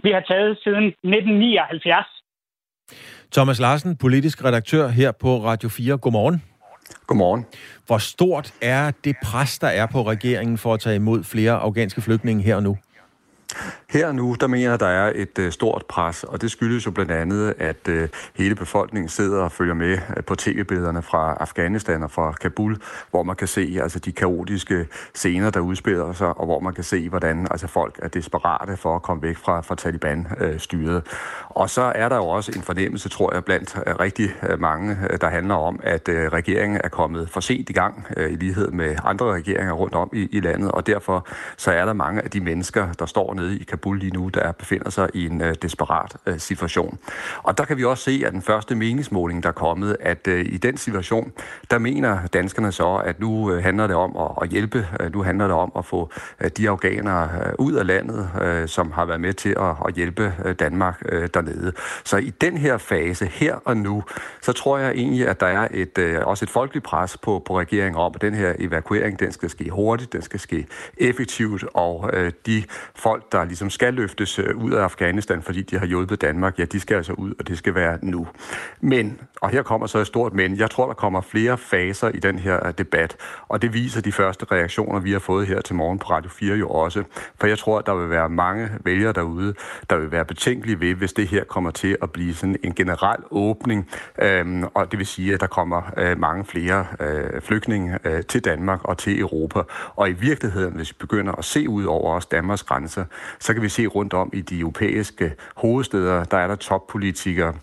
vi har taget siden 1979. Thomas Larsen, politisk redaktør her på Radio 4. Godmorgen. Godmorgen. Hvor stort er det pres, der er på regeringen for at tage imod flere afghanske flygtninge her og nu? Her nu, der mener jeg, der er et øh, stort pres, og det skyldes jo blandt andet, at øh, hele befolkningen sidder og følger med øh, på tv-billederne fra Afghanistan og fra Kabul, hvor man kan se altså, de kaotiske scener, der udspiller sig, og hvor man kan se, hvordan altså, folk er desperate for at komme væk fra, fra Taliban-styret. Øh, og så er der jo også en fornemmelse, tror jeg, blandt øh, rigtig øh, mange, øh, der handler om, at øh, regeringen er kommet for sent i gang, øh, i lighed med andre regeringer rundt om i, i landet, og derfor så er der mange af de mennesker, der står nede i Kabul lige nu, der befinder sig i en øh, desperat øh, situation. Og der kan vi også se, at den første meningsmåling, der er kommet, at øh, i den situation, der mener danskerne så, at nu øh, handler det om at, at hjælpe, øh, nu handler det om at få øh, de afghanere øh, ud af landet, øh, som har været med til at, at hjælpe øh, Danmark øh, dernede. Så i den her fase, her og nu, så tror jeg egentlig, at der er et, øh, også et folkeligt pres på, på regeringen om, at den her evakuering, den skal ske hurtigt, den skal ske effektivt, og øh, de folk, der ligesom skal løftes øh, ud af Afghanistan, fordi de har hjulpet Danmark, ja, de skal altså ud, og det skal være nu. Men, og her kommer så et stort men, jeg tror, der kommer flere faser i den her øh, debat, og det viser de første reaktioner, vi har fået her til morgen på Radio 4 jo også. For jeg tror, at der vil være mange vælgere derude, der vil være betænkelige ved, hvis det her kommer til at blive sådan en generel åbning, øhm, og det vil sige, at der kommer øh, mange flere øh, flygtninge øh, til Danmark og til Europa. Og i virkeligheden, hvis vi begynder at se ud over os Danmarks grænser, så kan vi se rundt om i de europæiske hovedsteder, der er der toppolitikere,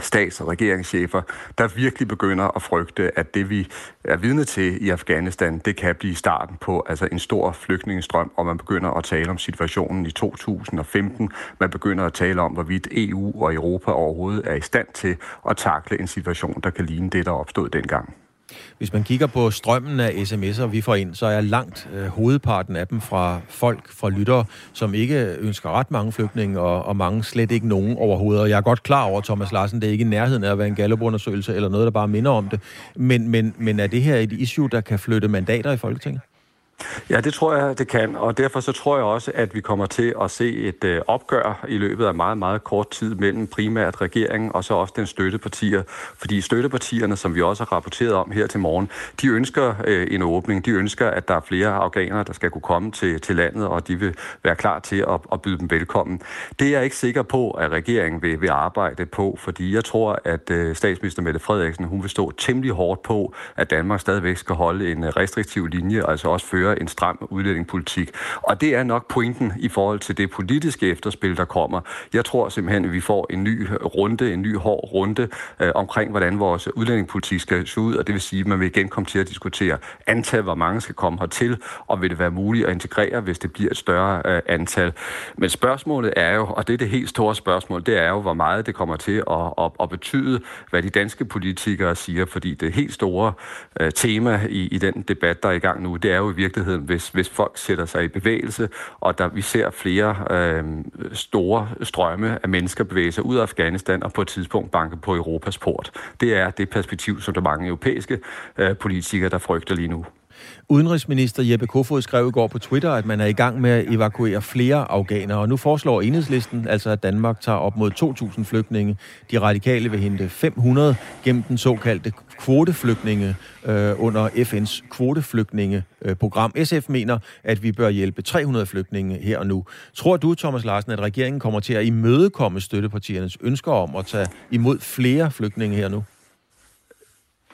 stats- og regeringschefer, der virkelig begynder at frygte, at det vi er vidne til i Afghanistan, det kan blive starten på altså en stor flygtningestrøm, og man begynder at tale om situationen i 2015. Man begynder at tale om, hvorvidt EU og Europa overhovedet er i stand til at takle en situation, der kan ligne det, der opstod dengang. Hvis man kigger på strømmen af sms'er, vi får ind, så er langt øh, hovedparten af dem fra folk, fra lyttere, som ikke ønsker ret mange flygtninge, og, og mange slet ikke nogen overhovedet. Og jeg er godt klar over, Thomas Larsen, det er ikke i nærheden af at være en gallupundersøgelse eller noget, der bare minder om det. Men, men, men er det her et issue, der kan flytte mandater i Folketinget? Ja, det tror jeg, det kan, og derfor så tror jeg også, at vi kommer til at se et øh, opgør i løbet af meget, meget kort tid mellem primært regeringen og så også den støttepartier. Fordi støttepartierne, som vi også har rapporteret om her til morgen, de ønsker øh, en åbning. De ønsker, at der er flere afghanere, der skal kunne komme til, til landet, og de vil være klar til at, at byde dem velkommen. Det er jeg ikke sikker på, at regeringen vil, vil arbejde på, fordi jeg tror, at øh, statsminister Mette Frederiksen, hun vil stå temmelig hårdt på, at Danmark stadigvæk skal holde en øh, restriktiv linje, altså også føre føre en stram udlændingepolitik. Og det er nok pointen i forhold til det politiske efterspil, der kommer. Jeg tror simpelthen, at vi får en ny runde, en ny hård runde øh, omkring, hvordan vores udlændingepolitik skal se ud, og det vil sige, at man vil igen komme til at diskutere antal, hvor mange skal komme hertil, og vil det være muligt at integrere, hvis det bliver et større øh, antal. Men spørgsmålet er jo, og det er det helt store spørgsmål, det er jo, hvor meget det kommer til at, at, at betyde, hvad de danske politikere siger, fordi det helt store øh, tema i, i den debat, der er i gang nu, det er jo i virkeligheden, hvis, hvis folk sætter sig i bevægelse, og der vi ser flere øh, store strømme af mennesker bevæge sig ud af Afghanistan og på et tidspunkt banke på Europas port. Det er det perspektiv, som der mange europæiske øh, politikere, der frygter lige nu. Udenrigsminister Jeppe Kofod skrev i går på Twitter, at man er i gang med at evakuere flere afghanere, og nu foreslår enhedslisten altså, at Danmark tager op mod 2.000 flygtninge. De radikale vil hente 500 gennem den såkaldte kvoteflygtninge øh, under FN's kvoteflygtningeprogram. SF mener, at vi bør hjælpe 300 flygtninge her og nu. Tror du, Thomas Larsen, at regeringen kommer til at imødekomme støttepartiernes ønsker om at tage imod flere flygtninge her nu?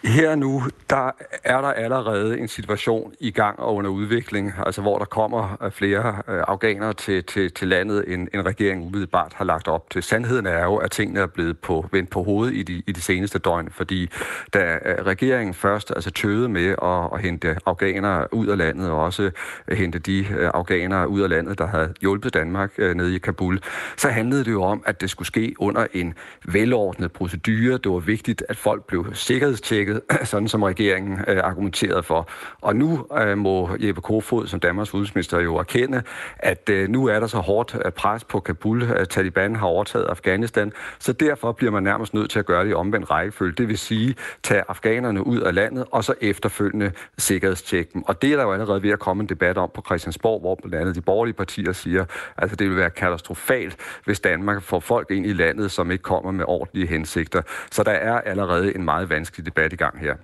Her nu, der er der allerede en situation i gang og under udvikling, altså hvor der kommer øh, flere øh, afghanere til, til, til landet, end en regering umiddelbart har lagt op til. Sandheden er jo, at tingene er blevet på, vendt på hovedet i de, i de seneste døgn, fordi da øh, regeringen først altså tøvede med at, at hente afghanere ud af landet, og også hente de afghanere ud af landet, der havde hjulpet Danmark nede i Kabul, så handlede det jo om, at det skulle ske under en velordnet procedure. Det var vigtigt, at folk blev sikkerhedstjekket markedet, sådan som regeringen øh, argumenterede for. Og nu øh, må Jeppe Kofod som Danmarks udenrigsminister jo erkende, at øh, nu er der så hårdt øh, pres på Kabul, at Taliban har overtaget Afghanistan, så derfor bliver man nærmest nødt til at gøre det i omvendt rækkefølge. Det vil sige, tage afghanerne ud af landet, og så efterfølgende sikkerhedstjekke dem. Og det er der jo allerede ved at komme en debat om på Christiansborg, hvor blandt andet de borgerlige partier siger, altså det vil være katastrofalt, hvis Danmark får folk ind i landet, som ikke kommer med ordentlige hensigter. Så der er allerede en meget vanskelig debat i gang her.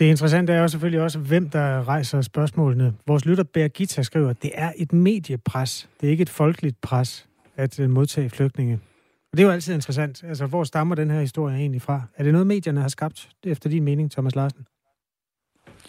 Det interessante er jo selvfølgelig også, hvem der rejser spørgsmålene. Vores lytter Birgitta skriver, at det er et mediepres. Det er ikke et folkeligt pres at øh, modtage flygtninge. Og det er jo altid interessant. Altså, hvor stammer den her historie egentlig fra? Er det noget, medierne har skabt, efter din mening, Thomas Larsen?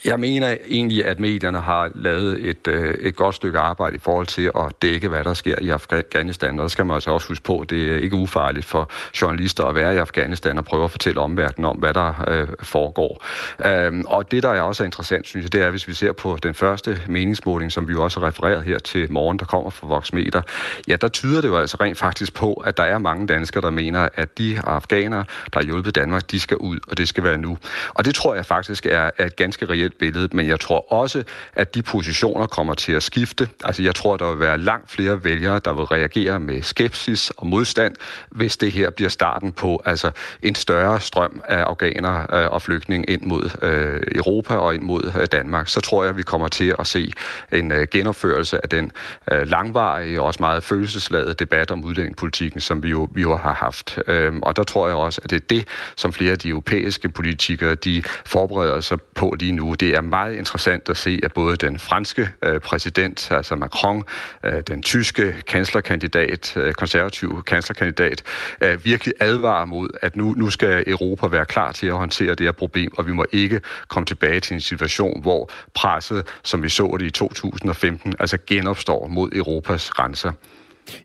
Jeg mener egentlig, at medierne har lavet et, øh, et godt stykke arbejde i forhold til at dække, hvad der sker i Afghanistan. Og der skal man altså også huske på, at det er ikke ufarligt for journalister at være i Afghanistan og prøve at fortælle omverdenen om, hvad der øh, foregår. Øhm, og det, der er også interessant, synes jeg, det er, hvis vi ser på den første meningsmåling, som vi jo også har refereret her til morgen, der kommer fra Voxmeter, ja, der tyder det jo altså rent faktisk på, at der er mange danskere, der mener, at de afghanere, der har hjulpet Danmark, de skal ud, og det skal være nu. Og det tror jeg faktisk er, er et ganske reelt billede, men jeg tror også, at de positioner kommer til at skifte. Altså jeg tror, der vil være langt flere vælgere, der vil reagere med skepsis og modstand, hvis det her bliver starten på altså en større strøm af afghanere øh, og flygtninge ind mod øh, Europa og ind mod øh, Danmark. Så tror jeg, at vi kommer til at se en øh, genopførelse af den øh, langvarige og også meget følelsesladede debat om udlændingepolitikken, som vi jo, vi jo har haft. Øhm, og der tror jeg også, at det er det, som flere af de europæiske politikere, de forbereder sig på lige nu det er meget interessant at se, at både den franske øh, præsident, altså Macron, øh, den tyske kanslerkandidat, øh, konservative kanslerkandidat, øh, virkelig advarer mod, at nu, nu skal Europa være klar til at håndtere det her problem, og vi må ikke komme tilbage til en situation, hvor presset, som vi så det i 2015, altså genopstår mod Europas grænser.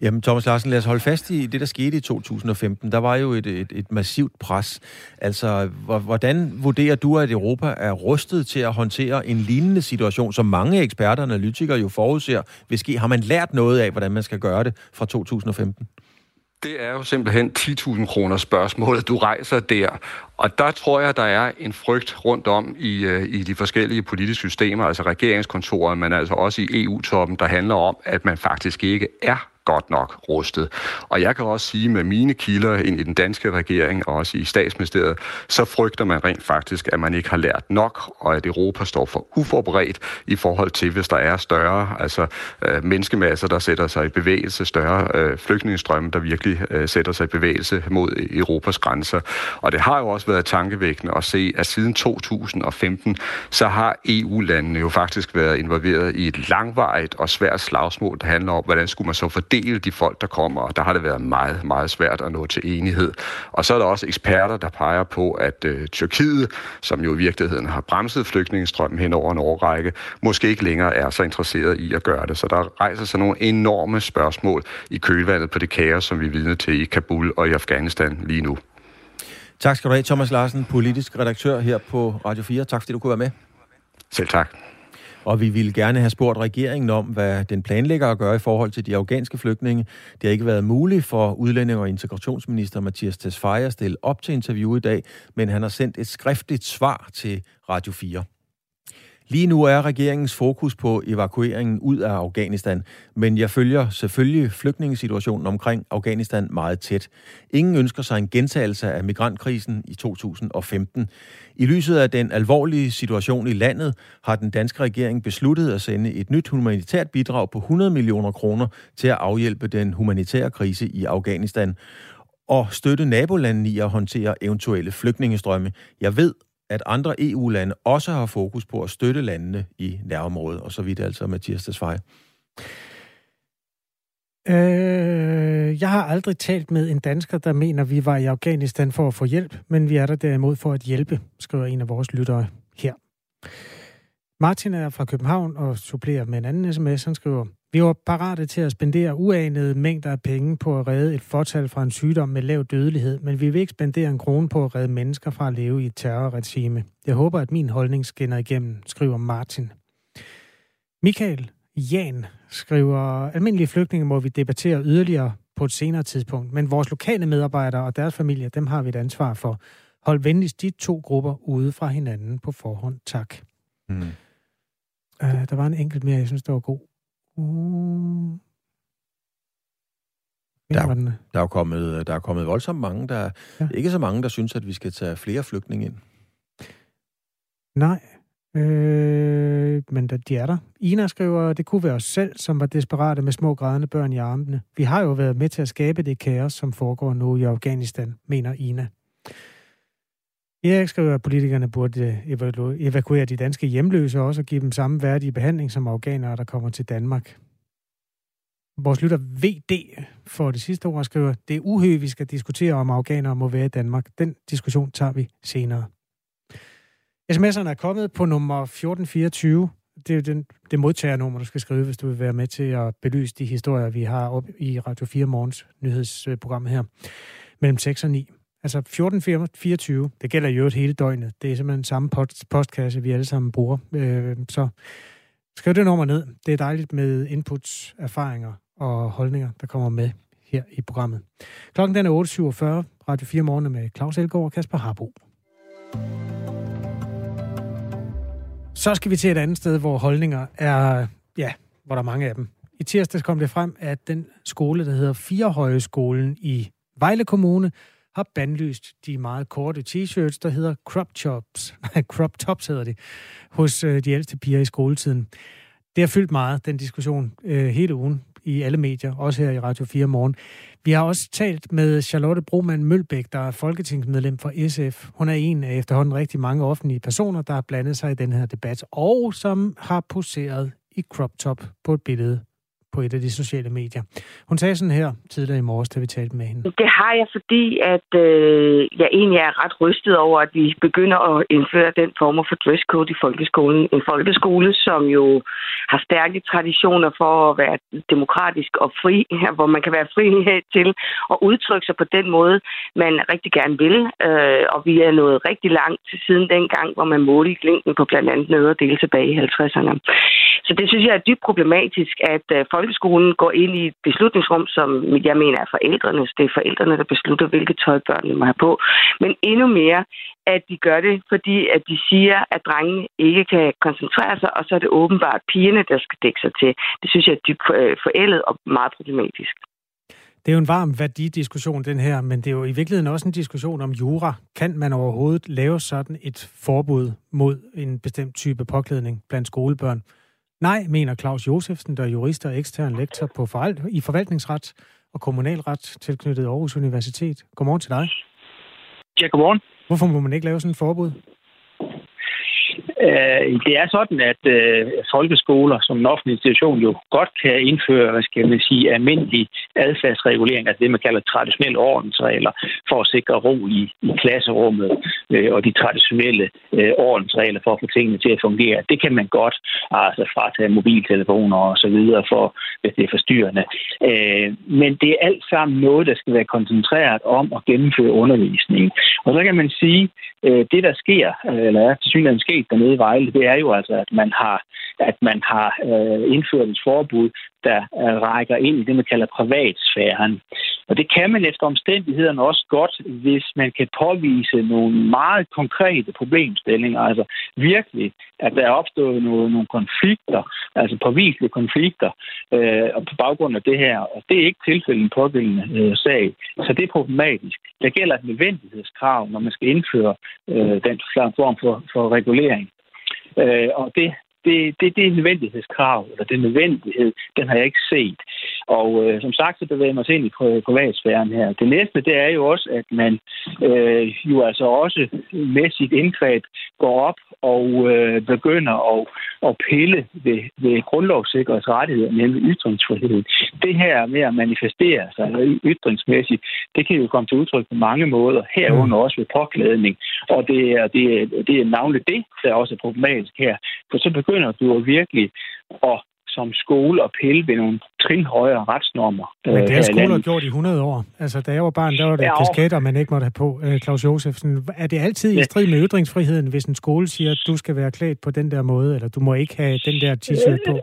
Jamen, Thomas Larsen, lad os holde fast i det, der skete i 2015. Der var jo et, et, et massivt pres. Altså, hvordan vurderer du, at Europa er rustet til at håndtere en lignende situation, som mange eksperter og analytikere jo forudser Hvis ske? Har man lært noget af, hvordan man skal gøre det fra 2015? Det er jo simpelthen 10.000 kroner spørgsmålet, du rejser der. Og der tror jeg, der er en frygt rundt om i, øh, i de forskellige politiske systemer, altså regeringskontoret, men altså også i EU-toppen, der handler om, at man faktisk ikke er godt nok rustet. Og jeg kan også sige med mine kilder ind i den danske regering og også i statsministeriet, så frygter man rent faktisk, at man ikke har lært nok, og at Europa står for uforberedt i forhold til, hvis der er større altså, øh, menneskemasser, der sætter sig i bevægelse, større øh, flygtningestrømme, der virkelig øh, sætter sig i bevægelse mod Europas grænser. Og det har jo også været tankevækkende at se, at siden 2015, så har EU-landene jo faktisk været involveret i et langvarigt og svært slagsmål, der handler om, hvordan skulle man så fordele fordele de folk, der kommer, og der har det været meget, meget svært at nå til enighed. Og så er der også eksperter, der peger på, at øh, Tyrkiet, som jo i virkeligheden har bremset flygtningestrømmen hen over en årrække, måske ikke længere er så interesseret i at gøre det. Så der rejser sig nogle enorme spørgsmål i kølvandet på det kaos, som vi vidne til i Kabul og i Afghanistan lige nu. Tak skal du have, Thomas Larsen, politisk redaktør her på Radio 4. Tak fordi du kunne være med. Selv tak. Og vi ville gerne have spurgt regeringen om, hvad den planlægger at gøre i forhold til de afghanske flygtninge. Det har ikke været muligt for udlænding- og integrationsminister Mathias Tesfaye at stille op til interview i dag, men han har sendt et skriftligt svar til Radio 4. Lige nu er regeringens fokus på evakueringen ud af Afghanistan, men jeg følger selvfølgelig flygtningesituationen omkring Afghanistan meget tæt. Ingen ønsker sig en gentagelse af migrantkrisen i 2015. I lyset af den alvorlige situation i landet har den danske regering besluttet at sende et nyt humanitært bidrag på 100 millioner kroner til at afhjælpe den humanitære krise i Afghanistan og støtte nabolandene i at håndtere eventuelle flygtningestrømme. Jeg ved, at andre EU-lande også har fokus på at støtte landene i nærområdet, og så vidt altså Mathias Tesfaye. Øh, jeg har aldrig talt med en dansker, der mener, vi var i Afghanistan for at få hjælp, men vi er der derimod for at hjælpe, skriver en af vores lyttere her. Martin er fra København og supplerer med en anden sms. Han skriver, vi var parate til at spendere uanede mængder af penge på at redde et fortal fra en sygdom med lav dødelighed, men vi vil ikke spendere en krone på at redde mennesker fra at leve i et terrorregime. Jeg håber, at min holdning skinner igennem, skriver Martin. Michael Jan skriver, almindelige flygtninge må vi debattere yderligere på et senere tidspunkt, men vores lokale medarbejdere og deres familier, dem har vi et ansvar for. Hold venligst de to grupper ude fra hinanden på forhånd. Tak. Mm. Uh, der var en enkelt mere, jeg synes, der var god. Uh. Der, er, der, er kommet, der er kommet voldsomt mange. Der er ja. ikke så mange, der synes, at vi skal tage flere flygtninge ind. Nej, øh, men de er der. Ina skriver, det kunne være os selv, som var desperate med små grædende børn i armene. Vi har jo været med til at skabe det kaos, som foregår nu i Afghanistan, mener Ina. Erik skriver, at politikerne burde øh, evakuere de danske hjemløse og også give dem samme værdige behandling som afghanere, der kommer til Danmark. Vores lytter VD for det sidste ord skriver, det er uhø, vi skal diskutere, om afghanere må være i Danmark. Den diskussion tager vi senere. SMS'erne er kommet på nummer 1424. Det er den, det modtagernummer, du skal skrive, hvis du vil være med til at belyse de historier, vi har op i Radio 4 Morgens nyhedsprogram her. Mellem 6 og 9. Altså 1424, det gælder jo hele døgnet. Det er simpelthen samme post, postkasse, vi alle sammen bruger. Øh, så skriv det nummer ned. Det er dejligt med inputs, erfaringer og holdninger, der kommer med her i programmet. Klokken den er 8.47. Radio 4 morgen med Claus Elgaard og Kasper Harbo. Så skal vi til et andet sted, hvor holdninger er, ja, hvor der er mange af dem. I tirsdags kom det frem, at den skole, der hedder Firehøjeskolen i Vejle Kommune, har bandlyst de meget korte t-shirts, der hedder crop tops. Nej, crop tops hedder det, hos øh, de ældste piger i skoletiden. Det har fyldt meget, den diskussion, øh, hele ugen i alle medier, også her i Radio 4 morgen. Vi har også talt med Charlotte Broman Mølbæk, der er folketingsmedlem for SF. Hun er en af efterhånden rigtig mange offentlige personer, der har blandet sig i den her debat, og som har poseret i crop top på et billede på et af de sociale medier. Hun sagde sådan her tidligere i morges, da vi talte med hende. Det har jeg, fordi at øh, jeg egentlig er ret rystet over, at vi begynder at indføre den form for dresscode i folkeskolen. En folkeskole, som jo har stærke traditioner for at være demokratisk og fri, hvor man kan være fri til at udtrykke sig på den måde, man rigtig gerne vil. Øh, og vi er nået rigtig langt til siden dengang, hvor man målte længden på blandt andet nederdel tilbage i 50'erne. Så det synes jeg er dybt problematisk, at folk folkeskolen går ind i et beslutningsrum, som jeg mener er forældrenes. Det er forældrene, der beslutter, hvilket tøj børnene må have på. Men endnu mere, at de gør det, fordi at de siger, at drengene ikke kan koncentrere sig, og så er det åbenbart pigerne, der skal dække sig til. Det synes jeg er dybt øh, forældet og meget problematisk. Det er jo en varm værdidiskussion, den her, men det er jo i virkeligheden også en diskussion om jura. Kan man overhovedet lave sådan et forbud mod en bestemt type påklædning blandt skolebørn? Nej, mener Claus Josefsen, der er jurist og ekstern lektor på forvalt- i forvaltningsret og kommunalret tilknyttet Aarhus Universitet. Godmorgen til dig. Ja, godmorgen. Hvorfor må man ikke lave sådan et forbud? Øh, det er sådan, at øh, folkeskoler som en offentlig institution jo godt kan indføre, hvad skal man sige, almindelig adfærdsregulering, altså det, man kalder traditionelle ordensregler, for at sikre ro i, i klasserummet, øh, og de traditionelle ordensregler for at få tingene til at fungere. Det kan man godt, altså fratage mobiltelefoner og så videre, for, hvis det er forstyrrende. Men det er alt sammen noget, der skal være koncentreret om at gennemføre undervisningen. Og så kan man sige, det der sker, eller er til synligheden sket dernede i Vejle, det er jo altså, at man har, at man har øh, indført et forbud, der øh, rækker ind i det, man kalder privatsfæren. Og det kan man efter omstændighederne også godt, hvis man kan påvise nogle meget konkrete problemstillinger. Altså virkelig, at der er opstået nogle, nogle konflikter, altså påviselige konflikter, øh, på baggrund af det her. Og det er ikke tilfældet i en pågældende øh, sag. Så det er problematisk. Der gælder et nødvendighedskrav, når man skal indføre øh, den form for, for regulering. Øh, og det det, det, det er nødvendighedskrav, eller det er nødvendighed, den har jeg ikke set. Og øh, som sagt, så bevæger man sig ind i privatsfæren her. Det næste, det er jo også, at man øh, jo altså også med sit indgreb går op og øh, begynder at, at pille ved, ved grundlovssikkerheds rettigheder, nemlig ytringsfrihed. Det her med at manifestere sig ytringsmæssigt, det kan jo komme til udtryk på mange måder, herunder mm. også ved påklædning. Og det er, det, er, det er navnligt det, der er også er problematisk her. For så begynder du virkelig at som skole og pille ved nogle trin højere retsnormer. Men det har skoler gjort i 100 år. Altså, da jeg var barn, der var det ja, kasketter, man ikke måtte have på. Øh, Claus Josefsen, er det altid i strid med ytringsfriheden, hvis en skole siger, at du skal være klædt på den der måde, eller du må ikke have den der t-shirt på?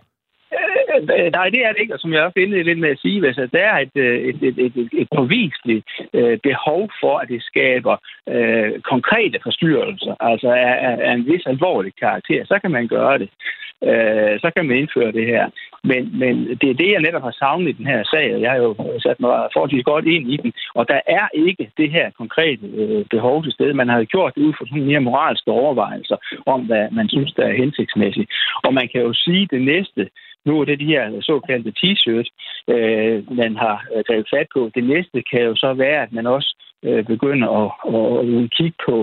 Øh, nej, det er det ikke, og som jeg også indledte lidt med at sige, hvis der er et, et, et, et, et påviseligt øh, behov for, at det skaber øh, konkrete forstyrrelser, altså af, af en vis alvorlig karakter, så kan man gøre det øh, så kan man indføre det her. Men, men det er det, jeg netop har savnet i den her sag, og jeg har jo sat mig forholdsvis godt ind i den. Og der er ikke det her konkrete øh, behov til stede. Man har jo gjort det ud fra sådan mere moralske overvejelser om, hvad man synes, der er hensigtsmæssigt. Og man kan jo sige, det næste, nu er det de her såkaldte t-shirts, øh, man har øh, taget fat på. Det næste kan jo så være, at man også øh, begynder at, at, at kigge på,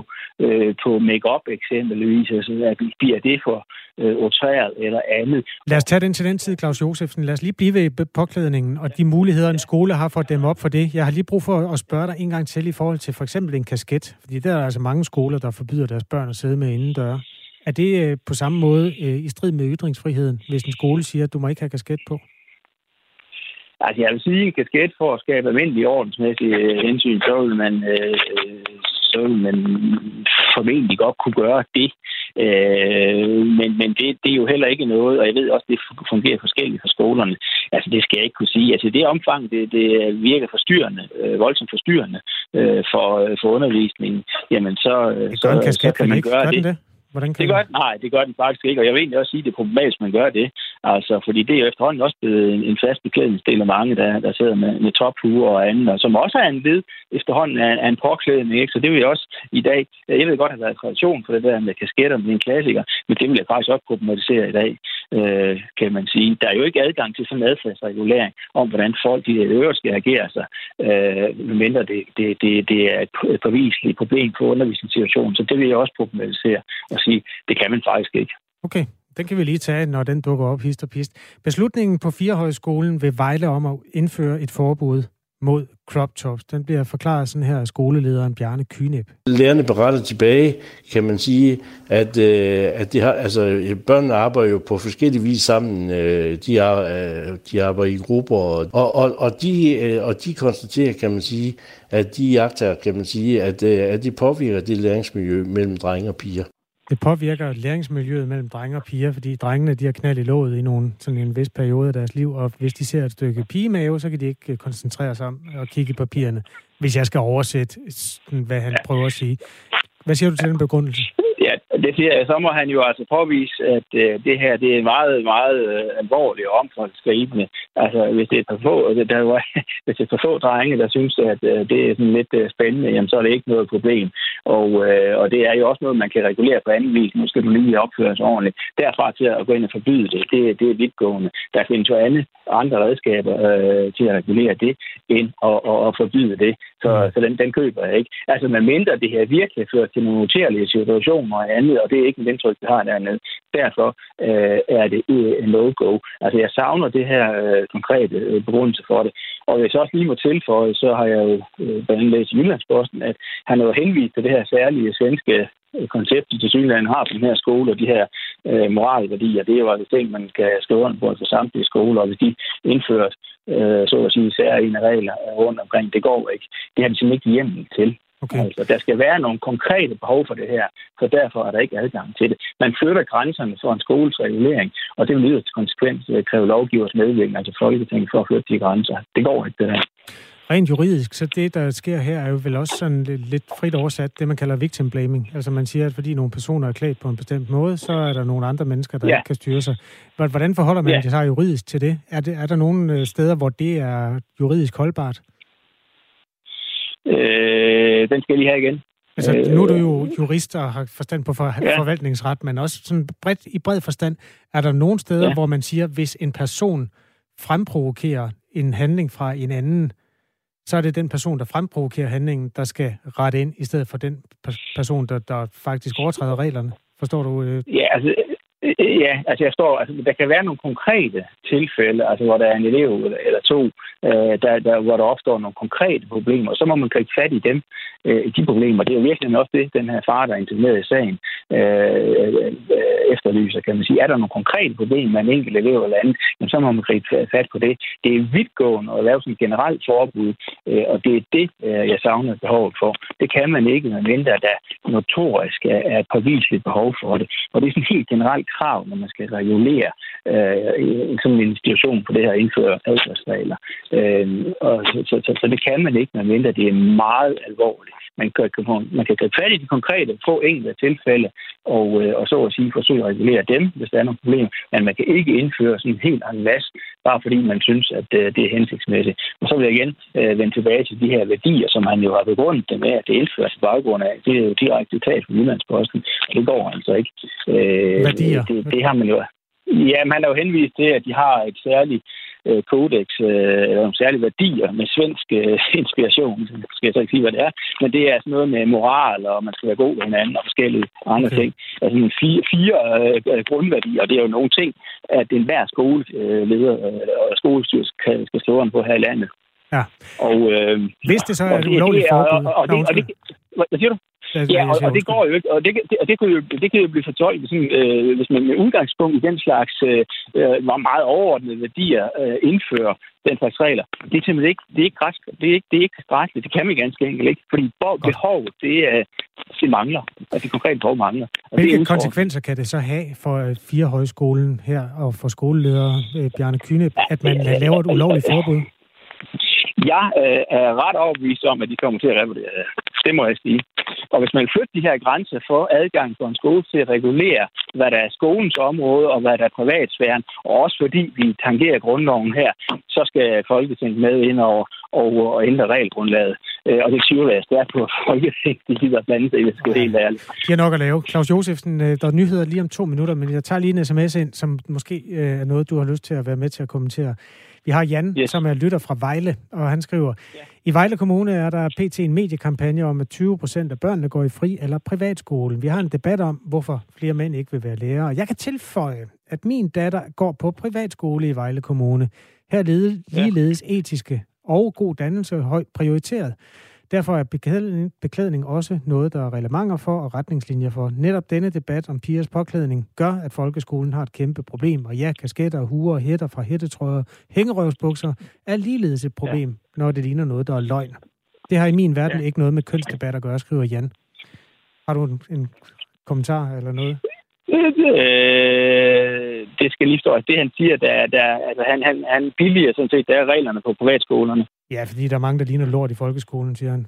øh, på make-up eksempelvis. Altså, at bliver det for øh, otræret eller andet. Lad os tage den til den tid, Claus Josefsen. Lad os lige blive ved påklædningen og de muligheder, en skole har for at dæmme op for det. Jeg har lige brug for at spørge dig en gang til i forhold til for eksempel en kasket. Fordi der er altså mange skoler, der forbyder deres børn at sidde med indendøre. Er det øh, på samme måde øh, i strid med ytringsfriheden, hvis en skole siger, at du må ikke have kasket på? Altså, jeg vil sige, at kasket for at skabe almindelige ordensmæssige øh, hensyn, så vil man, øh, så vil man formentlig godt kunne gøre det. Øh, men men det, det er jo heller ikke noget, og jeg ved også, at det fungerer forskelligt for skolerne. Altså, det skal jeg ikke kunne sige. Altså, det omfang, det, det virker forstyrrende, øh, voldsomt forstyrrende øh, for, for undervisningen, jamen så, så, så kan man ikke. gøre det. det? Hvordan kan det gør, nej, det gør den faktisk ikke, og jeg vil egentlig også sige, at det er problematisk, at man gør det. Altså, fordi det er jo efterhånden også blevet en, en fast beklædningsdel af mange, der, der sidder med, med tophue og andet, og som også er en led efterhånden af, af en påklædning. Ikke? Så det vil jeg også i dag, jeg ved godt have været tradition for det der med kasketter, med en klassiker, men det vil jeg faktisk også problematisere i dag, øh, kan man sige. Der er jo ikke adgang til sådan en adfærdsregulering om, hvordan folk i øvrigt skal agere sig, øh, medmindre det, det, det, det er et påviseligt problem på undervisningssituationen. Så det vil jeg også problematisere og sige, det kan man faktisk ikke. Okay, den kan vi lige tage, når den dukker op, hist og pist. Beslutningen på Firehøjskolen vil Vejle om at indføre et forbud mod crop tops. Den bliver forklaret sådan her af skolelederen Bjarne Kynep. Lærerne beretter tilbage, kan man sige, at, øh, at de har, altså, børnene arbejder jo på forskellige vis sammen. Øh, de, er, øh, de arbejder i grupper, og, og, og, de, øh, og de konstaterer, kan man sige, at de jagter, kan man sige, at, øh, at de påvirker det læringsmiljø mellem drenge og piger. Det påvirker læringsmiljøet mellem drenge og piger, fordi drengene de har knald i låget i nogle, sådan en vis periode af deres liv, og hvis de ser et stykke pigemave, så kan de ikke koncentrere sig om at kigge på papirerne, hvis jeg skal oversætte, hvad han prøver at sige. Hvad siger du til den begrundelse? Det siger jeg. Så må han jo altså påvise, at øh, det her det er meget, meget øh, alvorligt og omfangsgribende. Altså, hvis det er for få, øh, der var, hvis det er for få drenge, der synes, at øh, det er sådan lidt øh, spændende, jamen, så er det ikke noget problem. Og, øh, og det er jo også noget, man kan regulere på anden vis. Nu skal du lige opføre sig ordentligt. Derfra til at gå ind og forbyde det, det, det er vidtgående. Der findes jo andre, andre redskaber øh, til at regulere det, end at, at, at forbyde det. Så, så den, den køber jeg ikke. Altså, man mindre det her virkelig fører til nogle noterlige situationer og andet, og det er ikke en indtryk, vi har dernede. Derfor øh, er det en no-go. Altså, jeg savner det her øh, konkrete øh, begrundelse for det. Og hvis jeg også lige må tilføje, så har jeg jo øh, blandt andet læst i Jyllandsposten, at han har henvist til det her særlige svenske øh, koncept, til Sydland har på den her skole, og de her øh, moralværdier, det er jo altså ting, man kan skrive under på for samtlige skoler, og hvis de indføres, øh, så at sige, særlige regler rundt omkring, det går ikke. Det har de simpelthen ikke hjemmel til. Okay. Altså, der skal være nogle konkrete behov for det her, så derfor er der ikke adgang til det. Man flytter grænserne for en skoles regulering, og det vil yderst konsekvens kræve lovgivers medvirkning, altså Folketinget, for at flytte de grænser. Det går ikke, det der. Rent juridisk, så det, der sker her, er jo vel også sådan lidt frit oversat, det man kalder victim blaming. Altså man siger, at fordi nogle personer er klædt på en bestemt måde, så er der nogle andre mennesker, der ja. ikke kan styre sig. Hvordan forholder man ja. sig juridisk til det? Er, det? er der nogle øh, steder, hvor det er juridisk holdbart? Øh, den skal jeg lige have igen. Altså, nu er du jo jurist og har forstand på for, ja. forvaltningsret, men også sådan bredt, i bred forstand. Er der nogle steder, ja. hvor man siger, hvis en person fremprovokerer en handling fra en anden, så er det den person, der fremprovokerer handlingen, der skal rette ind, i stedet for den person, der, der faktisk overtræder reglerne? Forstår du? Øh? Ja, altså, Øh, øh, ja, altså jeg står, altså der kan være nogle konkrete tilfælde, altså hvor der er en elev eller to, øh, der, der, hvor der opstår nogle konkrete problemer, og så må man gribe fat i dem, øh, de problemer. Det er jo virkelig også det, den her far, der er interveneret i sagen, øh, øh efterlyser, kan man sige. Er der nogle konkrete problemer med en enkelt elev eller andet, jamen, så må man gribe fat på det. Det er vidtgående at lave sådan et generelt forbud, øh, og det er det, øh, jeg savner behovet for. Det kan man ikke, medmindre der notorisk er, er et påviseligt behov for det. Og det er sådan helt generelt krav, når man skal regulere øh, sådan en institution på det her indføre adfærdsregler. Øh, og så, så, så, så det kan man ikke, medmindre det er meget alvorligt. Man kan, man kan gribe fat i de konkrete, få enkelte tilfælde, og, øh, og så at sige forsøge at regulere dem, hvis der er nogle problemer. Men man kan ikke indføre sådan en helt anden last, bare fordi man synes, at øh, det er hensigtsmæssigt. Og så vil jeg igen øh, vende tilbage til de her værdier, som han jo har begrundet det med, at det indføres på baggrund af. Det er jo direkte citat fra Jyllandsposten, og det går altså ikke. Øh, værdier? Det, det har man jo... Ja, man har jo henvist til, at de har et særligt øh, kodex, øh, eller nogle særlige værdier med svensk øh, inspiration. Så skal jeg så ikke sige, hvad det er. Men det er sådan noget med moral, og man skal være god ved hinanden, og forskellige andre okay. ting. Altså fire, fire øh, grundværdier, og det er jo nogle ting, at enhver skoleleder øh, og skolestyrelse skal, skal stå på her i landet. Ja. Og, øh, Hvis det så er et ulovligt forbud? Og, og, det, og det, hvad siger Ja, og, og det går jo ikke, og det, det, og det, kan, jo, det kan jo blive fortolket, sådan, øh, hvis man med udgangspunkt i den slags øh, øh meget overordnede værdier øh, indfører den slags regler. Det er simpelthen ikke, det er ikke, græsk, det er ikke, det er ikke græsligt. Det kan man ganske enkelt ikke, fordi behovet, det, er, det mangler. Altså det konkrete behov mangler. Og Hvilke det konsekvenser kan det så have for øh, fire højskolen her, og for skoleleder øh, Bjarne Kyne, at man laver et ulovligt forbud? Jeg øh, er ret overbevist om, at de kommer til at revurdere det. Det må jeg sige. Og hvis man flytter de her grænser for adgang for en skole til at regulere, hvad der er skolens område og hvad der er privatsfæren, og også fordi vi tangerer grundloven her, så skal Folketinget med ind over og, og ændre regelgrundlaget. Øh, og det tvivler jeg stærkt på, at Folketinget gider blande sig i, det er helt ærligt. Det er nok at lave. Claus Josefsen, øh, der er nyheder lige om to minutter, men jeg tager lige en sms ind, som måske øh, er noget, du har lyst til at være med til at kommentere. Vi har Jan, yes. som er lytter fra Vejle, og han skriver, ja. i Vejle Kommune er der pt. en mediekampagne om, at 20 procent af børnene går i fri- eller privatskolen. Vi har en debat om, hvorfor flere mænd ikke vil være lærere. Jeg kan tilføje, at min datter går på privatskole i Vejle Kommune. Her lede ligeledes etiske og god dannelse højt prioriteret. Derfor er beklædning, beklædning også noget, der er relevanter for og retningslinjer for. Netop denne debat om pigers påklædning gør, at folkeskolen har et kæmpe problem. Og ja, kasketter, huer, hætter fra hættetrøjer, hængerøvsbukser er ligeledes et problem, ja. når det ligner noget, der er løgn. Det har i min verden ja. ikke noget med kønsdebat at gøre, skriver Jan. Har du en, en kommentar eller noget? Øh, det skal lige stå. Altså, det han siger, der, der, altså han, han, han billiger sådan set, der er reglerne på privatskolerne. Ja, fordi der er mange, der ligner lort i folkeskolen, siger han.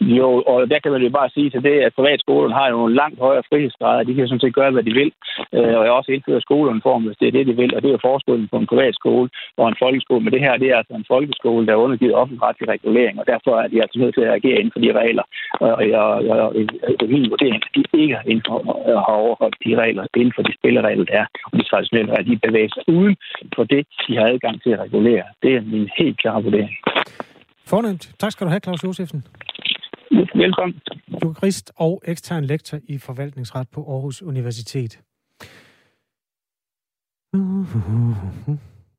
Jo, og der kan man jo bare sige til det, at privatskolerne har jo en langt højere frihedsgrad, de kan sådan set gøre, hvad de vil. Øh, og jeg også indfører skoleuniform, hvis det er det, de vil, og det er jo forskellen på en privatskole og en folkeskole. Men det her, det er altså en folkeskole, der er undergivet offentlig regulering, og derfor er de altså nødt til at agere inden for de regler. Og jeg, jeg, jeg, min vurdering, at de ikke har overholdt de regler inden for de spilleregler, der er, og de traditionelle regler, de bevæger sig uden for det, de har adgang til at regulere. Det er min helt klare vurdering. Fornemt. Tak skal du have, Claus Josefsen. Velkommen. Jurist og ekstern lektor i forvaltningsret på Aarhus Universitet.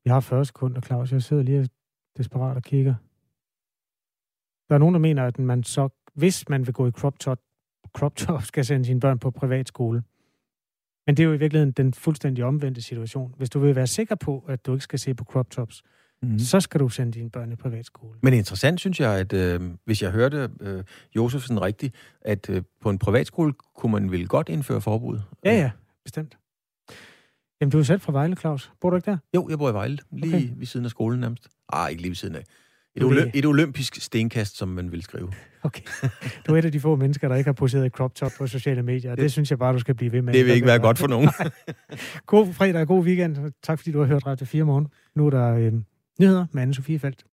Jeg har 40 sekunder, Claus. Jeg sidder lige desperat og kigger. Der er nogen, der mener, at man så, hvis man vil gå i crop top, crop top skal sende sine børn på privatskole. Men det er jo i virkeligheden den fuldstændig omvendte situation. Hvis du vil være sikker på, at du ikke skal se på crop tops, mm. så skal du sende dine børn i privatskole. Men interessant synes jeg, at øh, hvis jeg hørte øh, Josefsen rigtigt, at øh, på en privatskole kunne man vel godt indføre forbud. Ja, ja, bestemt. Jamen, du er selv fra Vejle, Claus. Bor du ikke der? Jo, jeg bor i Vejle, lige okay. ved siden af skolen nærmest. Ah, ikke lige ved siden af. Et, olymp- et olympisk stenkast, som man vil skrive. Okay. Du er et af de få mennesker, der ikke har poseret i crop top på sociale medier. Det, det synes jeg bare, du skal blive ved med. Det vil ikke være godt for nogen. god fredag og god weekend. Tak fordi du har hørt Radio 4 morgen. Nu er der øh, nyheder med Anne-Sophie Felt.